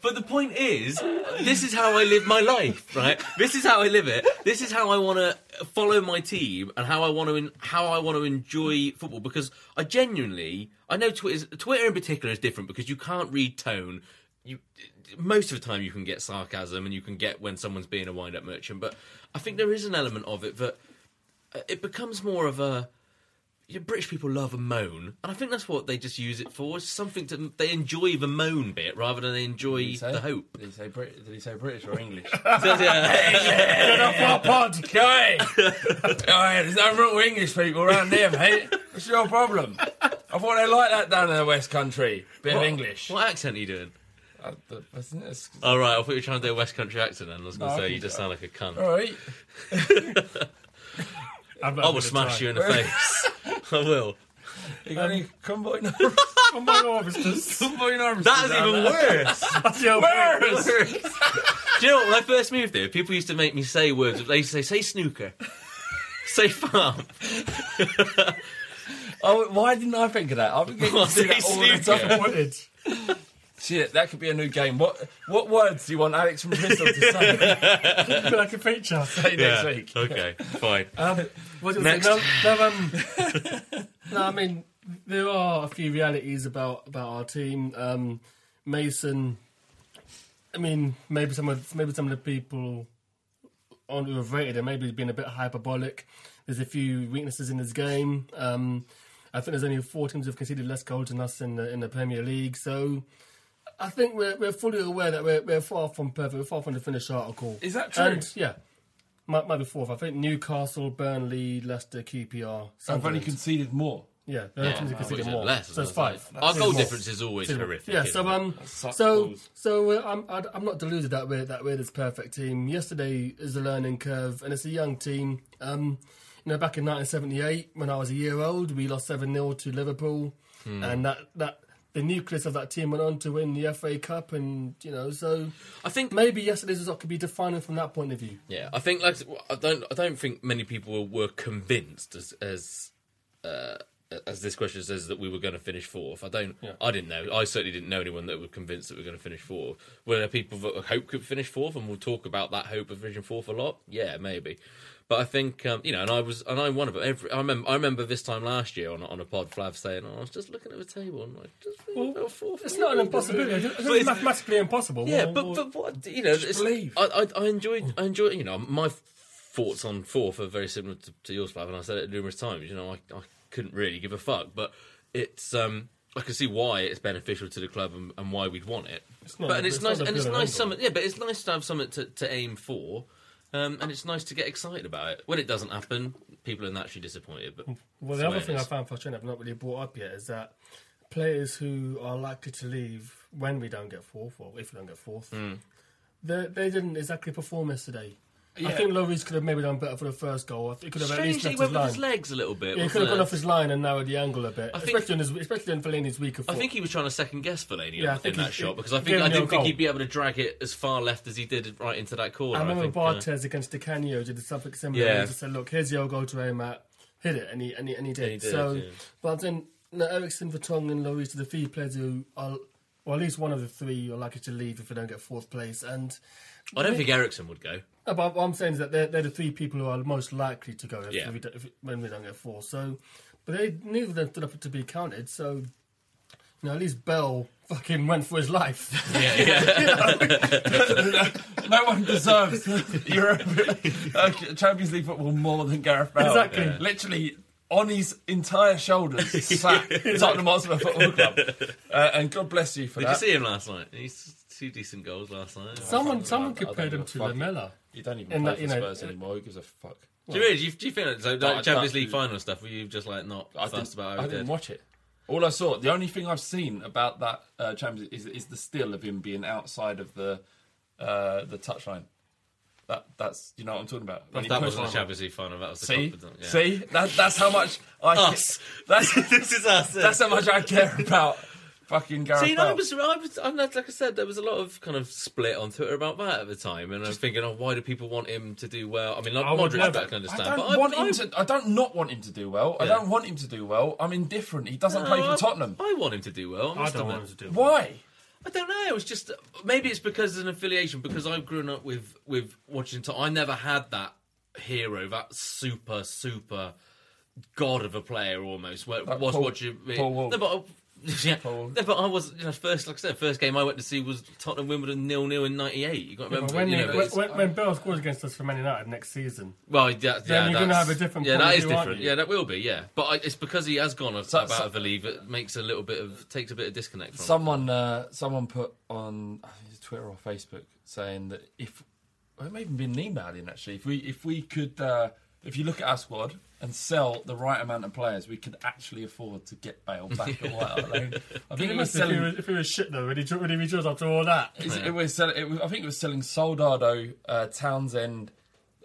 But the point is, this is how I live my life, right? This is how I live it. This is how I want to follow my team and how I want to how I want to enjoy football because I genuinely I know Twitter Twitter in particular is different because you can't read tone. You most of the time you can get sarcasm and you can get when someone's being a wind up merchant, but I think there is an element of it that uh, it becomes more of a British people love a moan, and I think that's what they just use it for. It's something to they enjoy the moan bit rather than they enjoy Did he say? the hope. Did he say Brit? Did he say British or English? So, yeah. Get off our pod, guy. There's nothing wrong with English people around here, mate. What's your problem? I thought they like that down in the West Country. Bit of What- English. What accent are you doing? Uh, the- that's- that's- Oh right, I thought you were trying to do a West Country accent. Then I was going No, to I say can you just sound like a cunt. All right. I'm I will smash try. you in the face. I will. You got any um, convoy numbers? Oh my harvesters. Convoy numbers. That is even worse. That's your point. Worse. Do you know what? When I first moved here, people used to make me say words. They used to say, "Say snooker." Say farm. Oh, why didn't I think of that? I've been getting to do that all the time. Wanted. Shit, that could be a new game. What what words do you want Alex from Bristol to say? Like a feature. say next week? Okay, fine. Um, what was I Next. No, no, um, no, I mean there are a few realities about about our team. Um, Mason. I mean, maybe some of maybe some of the people on who have rated him maybe he's been a bit hyperbolic. There's a few weaknesses in his game. Um, I think there's only four teams who've conceded less goals than us in the in the Premier League. So. I think we're, we're fully aware that we're, we're far from perfect. We're far from the finished article. Is that true? And yeah, might, might be fourth. I think Newcastle, Burnley, Leicester, QPR. I've only conceded more. Yeah, the other teams conceded more. less, so it's as I was five. like- Our goal more. difference is always Two horrific, Yeah, so um, sucks so balls. so uh, I'm I- I'm not deluded that we're that we're this perfect team. Yesterday is a learning curve, and it's a young team. Um, you know, back in 1978, when I was a year old, we lost seven 0 to Liverpool, Hmm. and that that. The nucleus of that team went on to win the FA Cup, and you know, so I think maybe yesterday's result could be defining from that point of view. Yeah, I think like I don't I don't think many people were convinced as as uh, as this question says that we were going to finish fourth. I don't. Yeah. I didn't know. I certainly didn't know anyone that were convinced that we were going to finish fourth. Were there people that hope could finish fourth, and we'll talk about that hope of finishing fourth a lot? Yeah, maybe. But I think um, you know, and I was, and I'm one of them. Every, I remember, I remember this time last year on on a pod, Flav saying, oh, "I was just looking at the table and like, just think about fourth. It's not an impossibility. It's But it's- mathematically impossible. Yeah, Well, but well- but what you know? It's, believe. I, I I enjoyed I enjoyed you know my thoughts on fourth are very similar to, to yours, Flav, and I said it numerous times. You know, I I couldn't really give a fuck, but it's um I can see why it's beneficial to the club and, and why we'd want it. not- but and it's, it's nice and it's nice something yeah, but it's nice to have something to, to aim for. Um, and it's nice to get excited about it. When it doesn't happen, people are naturally disappointed. But Well, the other thing I found frustrating, I've not really brought up yet, is that players who are likely to leave when we don't get fourth, or if we don't get fourth, they, they didn't exactly perform yesterday. I think Lloris could have maybe done better for the first goal. I think he could have at least Strangely, he went his with his legs a little bit. Yeah, he could have gone off his line and narrowed the angle a bit, I think- especially on his, especially on Fellaini's weaker foot. I think he was trying to second guess Fellaini Yeah, in that shot because I think I didn't think goal. he'd be able to drag it as far left as he did right into that corner. I remember think, uh, Barthez against Di Canio did something similar. Yeah. He just said, "Look, here's your goal to aim at, hit it," and he and he, and he did. he did, so, yeah. but then no, Eriksen, Vertonghen, and Lloris are the three players who are, or at least one of the three, are likely to leave if they don't get fourth place. And I don't think Eriksen would go. No, but what I'm saying is that they're, they're the three people who are most likely to go if, Yeah. we don't, if, when we don't get four. So, but they neither of them stood up to be counted. So, you know, at least Bale fucking went for his life. Yeah. no one deserves Europe, uh, Champions League football more than Gareth Bale. Exactly. Yeah. Literally on his entire shoulders sat Tottenham Hotspur Football Club. Uh, and God bless you for Did that. you see him last night? He's two decent goals last night. someone, someone I don't compared him to fuck. Lamela. You don't even In play that, for you know, Spurs uh, anymore. Who gives a fuck? Do you really? Do you, do you feel like, so No, I Champions don't. League final stuff? Were you just like not I fussed didn't, about? I How he didn't did? watch it. All I saw, the only thing I've seen about that uh, Champions is, is the still of him being outside of the uh, the touchline. That that's you know what I'm talking about. When That wasn't a. Champions League final. That was the See, confidence. Yeah. see, that, that's how much I Us. That's this is us. that's how much I care about fucking Gareth See, no, I Bale. was, I was, I'm not, like I said, there was a lot of kind of split on Twitter about that at the time, and I was thinking, oh, why do people want him to do well? I mean, like, I would Modric, never. I can understand, I don't but want I, him to. I don't not want him to do well. I Yeah. don't want him to do well. I'm indifferent. He doesn't No, play for I- Tottenham. I want him to do well. I, I must don't admit. want him to do. Why? I don't know. It's just maybe it's because of an affiliation. Because I've grown up with with watching. To- I never had that hero, that super super god of a player almost. Where Like was Paul- watching. Paul Wall. No, but. Uh, I- Yeah, but I was, you know, first, like I said, first game I went to see was Tottenham Wimbledon nil nil in '98. You got to remember, but when, you he- know, when, when, when Bale scores against us for Man United next season, Well, yeah, yeah, Then you're gonna have a different Yeah, point that view, different. Yeah, that will be. Yeah, but I, it's because he has gone So- about so- of the league that makes a little bit of takes a bit of disconnect from. Someone, uh, someone put on I think it's Twitter or Facebook saying that if well, it may even been an email in actually. If we if we could, uh, if you look at our squad and sell the right amount of players, we could actually afford to get Bale back at White Hart Lane. I think it was if, he was, if he was shit though, would he, would he be after all that? Is it, it was selling. It was, I think it was selling Soldado, uh, Townsend,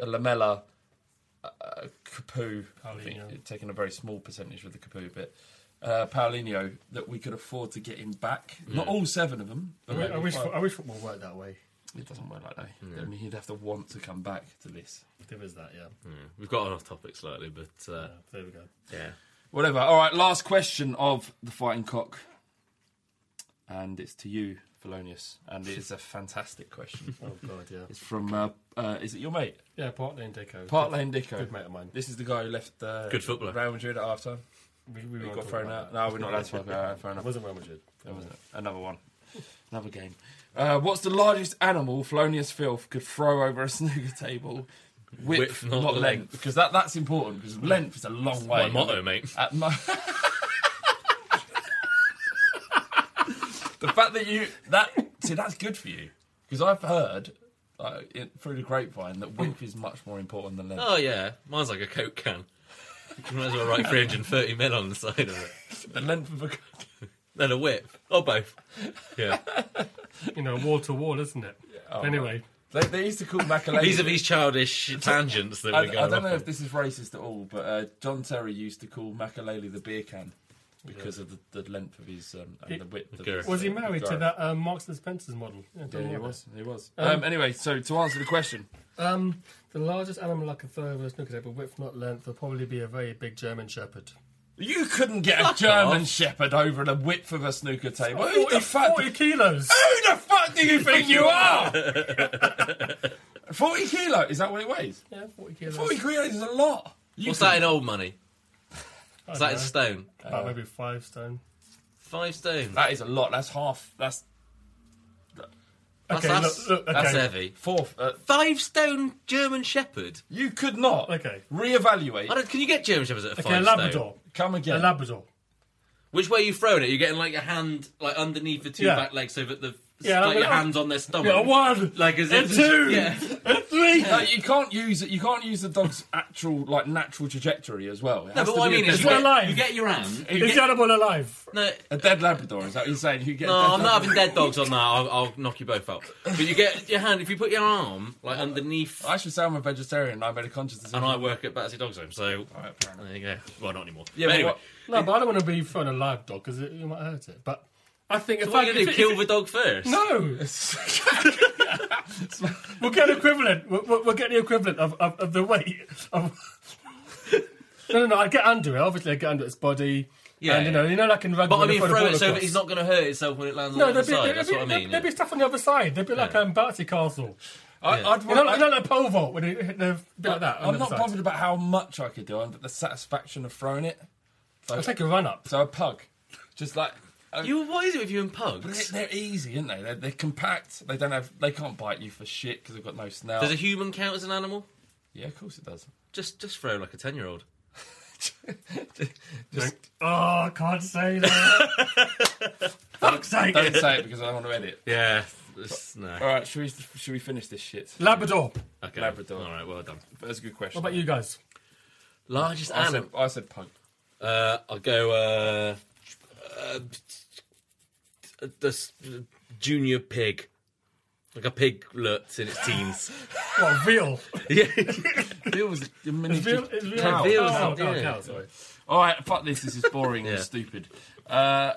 uh, Lamela, uh, Capoue. I think taking a very small percentage with the Capoue bit. Uh, Paulinho that we could afford to get him back. Not all seven of them. I, But I wish five. I wish football worked that way. It doesn't work like that. I mean, he'd have to want to come back to this. There is that, yeah. We've got off topic slightly, but uh, There we go. yeah. Whatever. All right. Last question of the fighting cock, and it's to you, Thelonious, and it's a fantastic question. Oh god, yeah. it's from. Uh, uh, is it your mate? Yeah, Park Lane Deco. Part Lane Dicko. Good mate of mine. This is the guy who left. Uh, Good footballer. Real Madrid at half time. We, we He got thrown out. that. No, we're not allowed to talk about that. Fair It enough. wasn't Real Madrid. That was another one. Another game. Uh, what's the largest animal Thelonious Filth could throw over a snooker table? Width, not, not length. length. Because that, that's important, because length is a long way. My motto, mate. At mo- the fact that you that see that's good for you because I've heard uh, it, through the grapevine that width is much more important than length. Oh yeah, mine's like a coke can. You might as well write 330 mil on the side of it. The length of a Then a whip, or both. Yeah. You know, wall to wall, isn't it? Oh, anyway, they, they used to call Makelele. These are these childish tangents that I, we go. I don't know off if this is racist at all, but uh, John Terry used to call Makelele the beer can because of the, the length of his um, and He- the width. Of Okay. his, was he uh, married to girth. that um, Marks and Spencer's model? Yeah, don't he was. He was. Um, Um, anyway, so to answer the question, Um, the largest animal I could throw over a snooker table, width not length, will probably be a very big German Shepherd. You couldn't get a German off. Shepherd over the width of a snooker table. Who 40, the fuck? 40 kilos. Who the fuck do you think you are? Forty kilo? Is that what it weighs? Yeah, 40 kilos. Forty kilos is a lot. You What's could- that in old money? Is that in stone? About maybe five stone. Five stone. That is a lot. That's half. That's That's, Okay, that's, look, look, that's heavy. fourth. Uh, Five stone German Shepherd. you could not. Okay. Reevaluate. I don't, can you get German Shepherds at a Okay, five a stone? Labrador. Come A again. Labrador. Which way are you throwing it? You're getting like your hand like underneath the two Yeah. back legs so that the Yeah, like I'm your hands on their stomach. Yeah, one, like as and if two, yeah. and three. No, you can't use it. You can't use the dog's actual like natural trajectory as well. It No, but what I be a mean is dead- you It's get, alive. you get your hand. Is You the get, animal alive? no, a dead Labrador. Is that what you're saying? You get a no, dead I'm not having dead dogs on that. I'll, I'll knock you both out. But you get your hand if you put your arm like underneath. I should say I'm a vegetarian. I made a conscious decision. And I work at Battersea Dogs Home, so Alright, there you go. Well, not anymore. Yeah, But but anyway, what- No, but I don't want to be throwing a live dog because you might hurt it. But I think if what I are you going to? Kill the dog first? No, we'll get an equivalent. We'll, we'll, get the equivalent of, of, of the weight of. no, no, no. I get under it. Obviously, I get under its body. Yeah, and you know, you know, like in rugby. But I mean, throw it so he's not going to hurt itself when it lands No, on the other be, side. That's be, what I mean. there'd be stuff on the other side. There'd be like Yeah. um, Barty Castle. I, Yeah. I'd, You know, I'd- you know, like pole vault when it hit the bit like that. I'm not side. bothered about how much I could do, but the satisfaction of throwing it. So, I'll take a run up. so a pug, just like uh, You, what is it with you and But pugs? they're, they're easy, aren't they? They're, they're compact. They don't have. They can't bite you for shit because they've got no snout. Does a human count as an animal? yeah, of course it does. Just, just throw like a ten-year-old. Just Oh, I can't say that. Fuck's sake. don't say it because I don't want to edit. Yeah. it's- no. All right, should we should we finish this shit? Labrador. Okay. Labrador. All right. Well done. That's a good question. What about you guys? Largest I said, animal. I said pug. Uh, I'll go. Uh, uh, this junior pig, like a pig, piglet in its teens. What, veal? yeah. Veal was a Is miniature veal, is veal cow. veal's Oh, not- cow, yeah. cow, sorry. All right, fuck this. This is boring and stupid. Uh,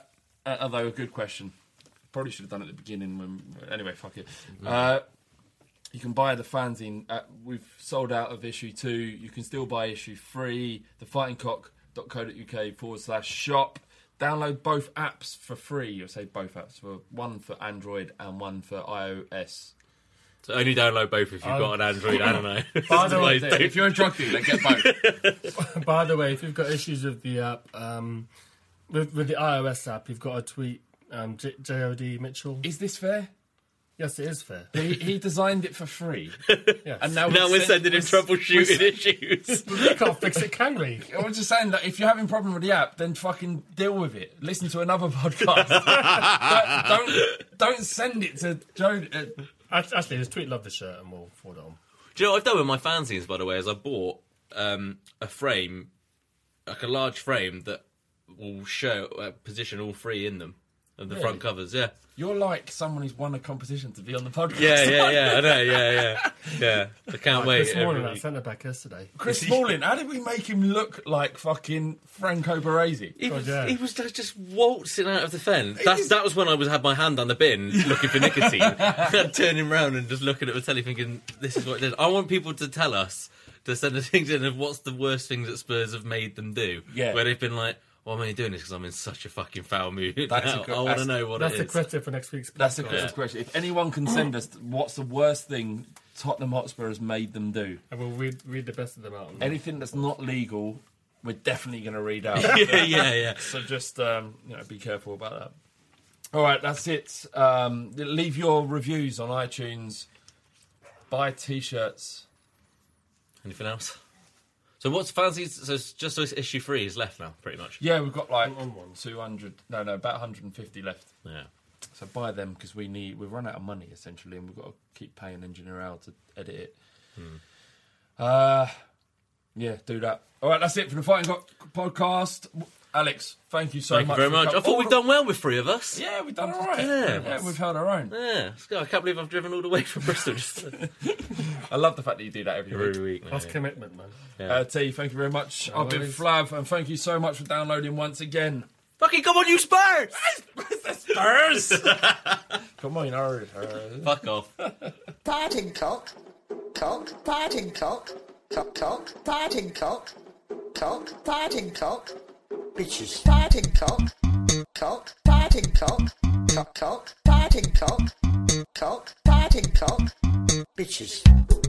uh, although a good question. Probably should have done it at the beginning. When anyway, fuck it. Uh, you can buy the fanzine. At, we've sold out of issue two. You can still buy issue three. The Thefightingcock.co.uk forward slash shop. Download both apps for free. You'll say both apps for one for Android and one for iOS. So only download both if you've Oh. got an Android and an iPhone. By the way, If you're a drug dealer, get both. By the way, if you've got issues with the app, um, with, with the iOS app, you've got a tweet um, J- JOD Mitchell. is this fair? Yes, it is fair. He, he designed it for free, Yes. and now, now we're send- sending him we're- troubleshooting issues. we can't fix it, can we? I was just saying that if you're having a problem with the app, then fucking deal with it. Listen to another podcast. don't, don't don't send it to Joe. Uh, Actually, just tweet love the shirt and we'll forward it on. Do you know what I've done with my fanzines, by the way? Is I bought um, a frame, like a large frame that will show uh, position all three in them of the front covers. Yeah, you're like someone who's won a competition to be on the podcast. yeah, yeah, yeah. I know. Yeah, yeah, yeah. I can't wait. This morning, every that week. centre back yesterday. Chris Smalling, how did we make him look like fucking Franco Baresi? He was, yeah. he was just just waltzing out of the fence. That's, that was when I was had my hand on the bin looking for nicotine, turning around and just looking at the telly, thinking, "This is what it is." I want people to tell us to send us things in of what's the worst things that Spurs have made them do. Yeah. where they've been like, "Well, I'm only doing this because I'm in such a fucking foul mood." That's now. a good- I want that's- to know what That's it the is. question for next week's That's the podcast. Christmas question. If anyone can send us what's the worst thing Tottenham Hotspur has made them do, And we'll read, read the best of them out. anything that's not legal, we're definitely going to read out. yeah, yeah, yeah. So just um, you know, be careful about that. All right, that's it. Um, leave your reviews on iTunes. Buy T-shirts. Anything else? So what's fancy? So it's just this issue three is left now, pretty much. Yeah, we've got like On one. 200. No, no, about 150 left. Yeah. So buy them because we need we've run out of money essentially, and we've got to keep paying Engineer Al to edit it. Uh, yeah, do that. All right, that's it for the Fighting Cock podcast. Alex, thank you so Thank you much. very much. coming- I thought we've done well with three of us. Yeah, we've done all right. Yeah. yeah, we've held our own. Yeah. I can't believe I've driven all the way from Bristol just I love the fact that you do that every week. every week. That's mate. commitment, man. Uh, T, thank you very much. I've been worries. Flav, and thank you so much for downloading once again. Fucking come on, you Spurs! Spurs! Come on, you know. Fuck off. Parting cock, cock, parting cock, cock, cock, parting cock, cock, parting cock, bitches, parting cock, cock, parting cock, cock, cock, parting cock, cock, parting cock, bitches,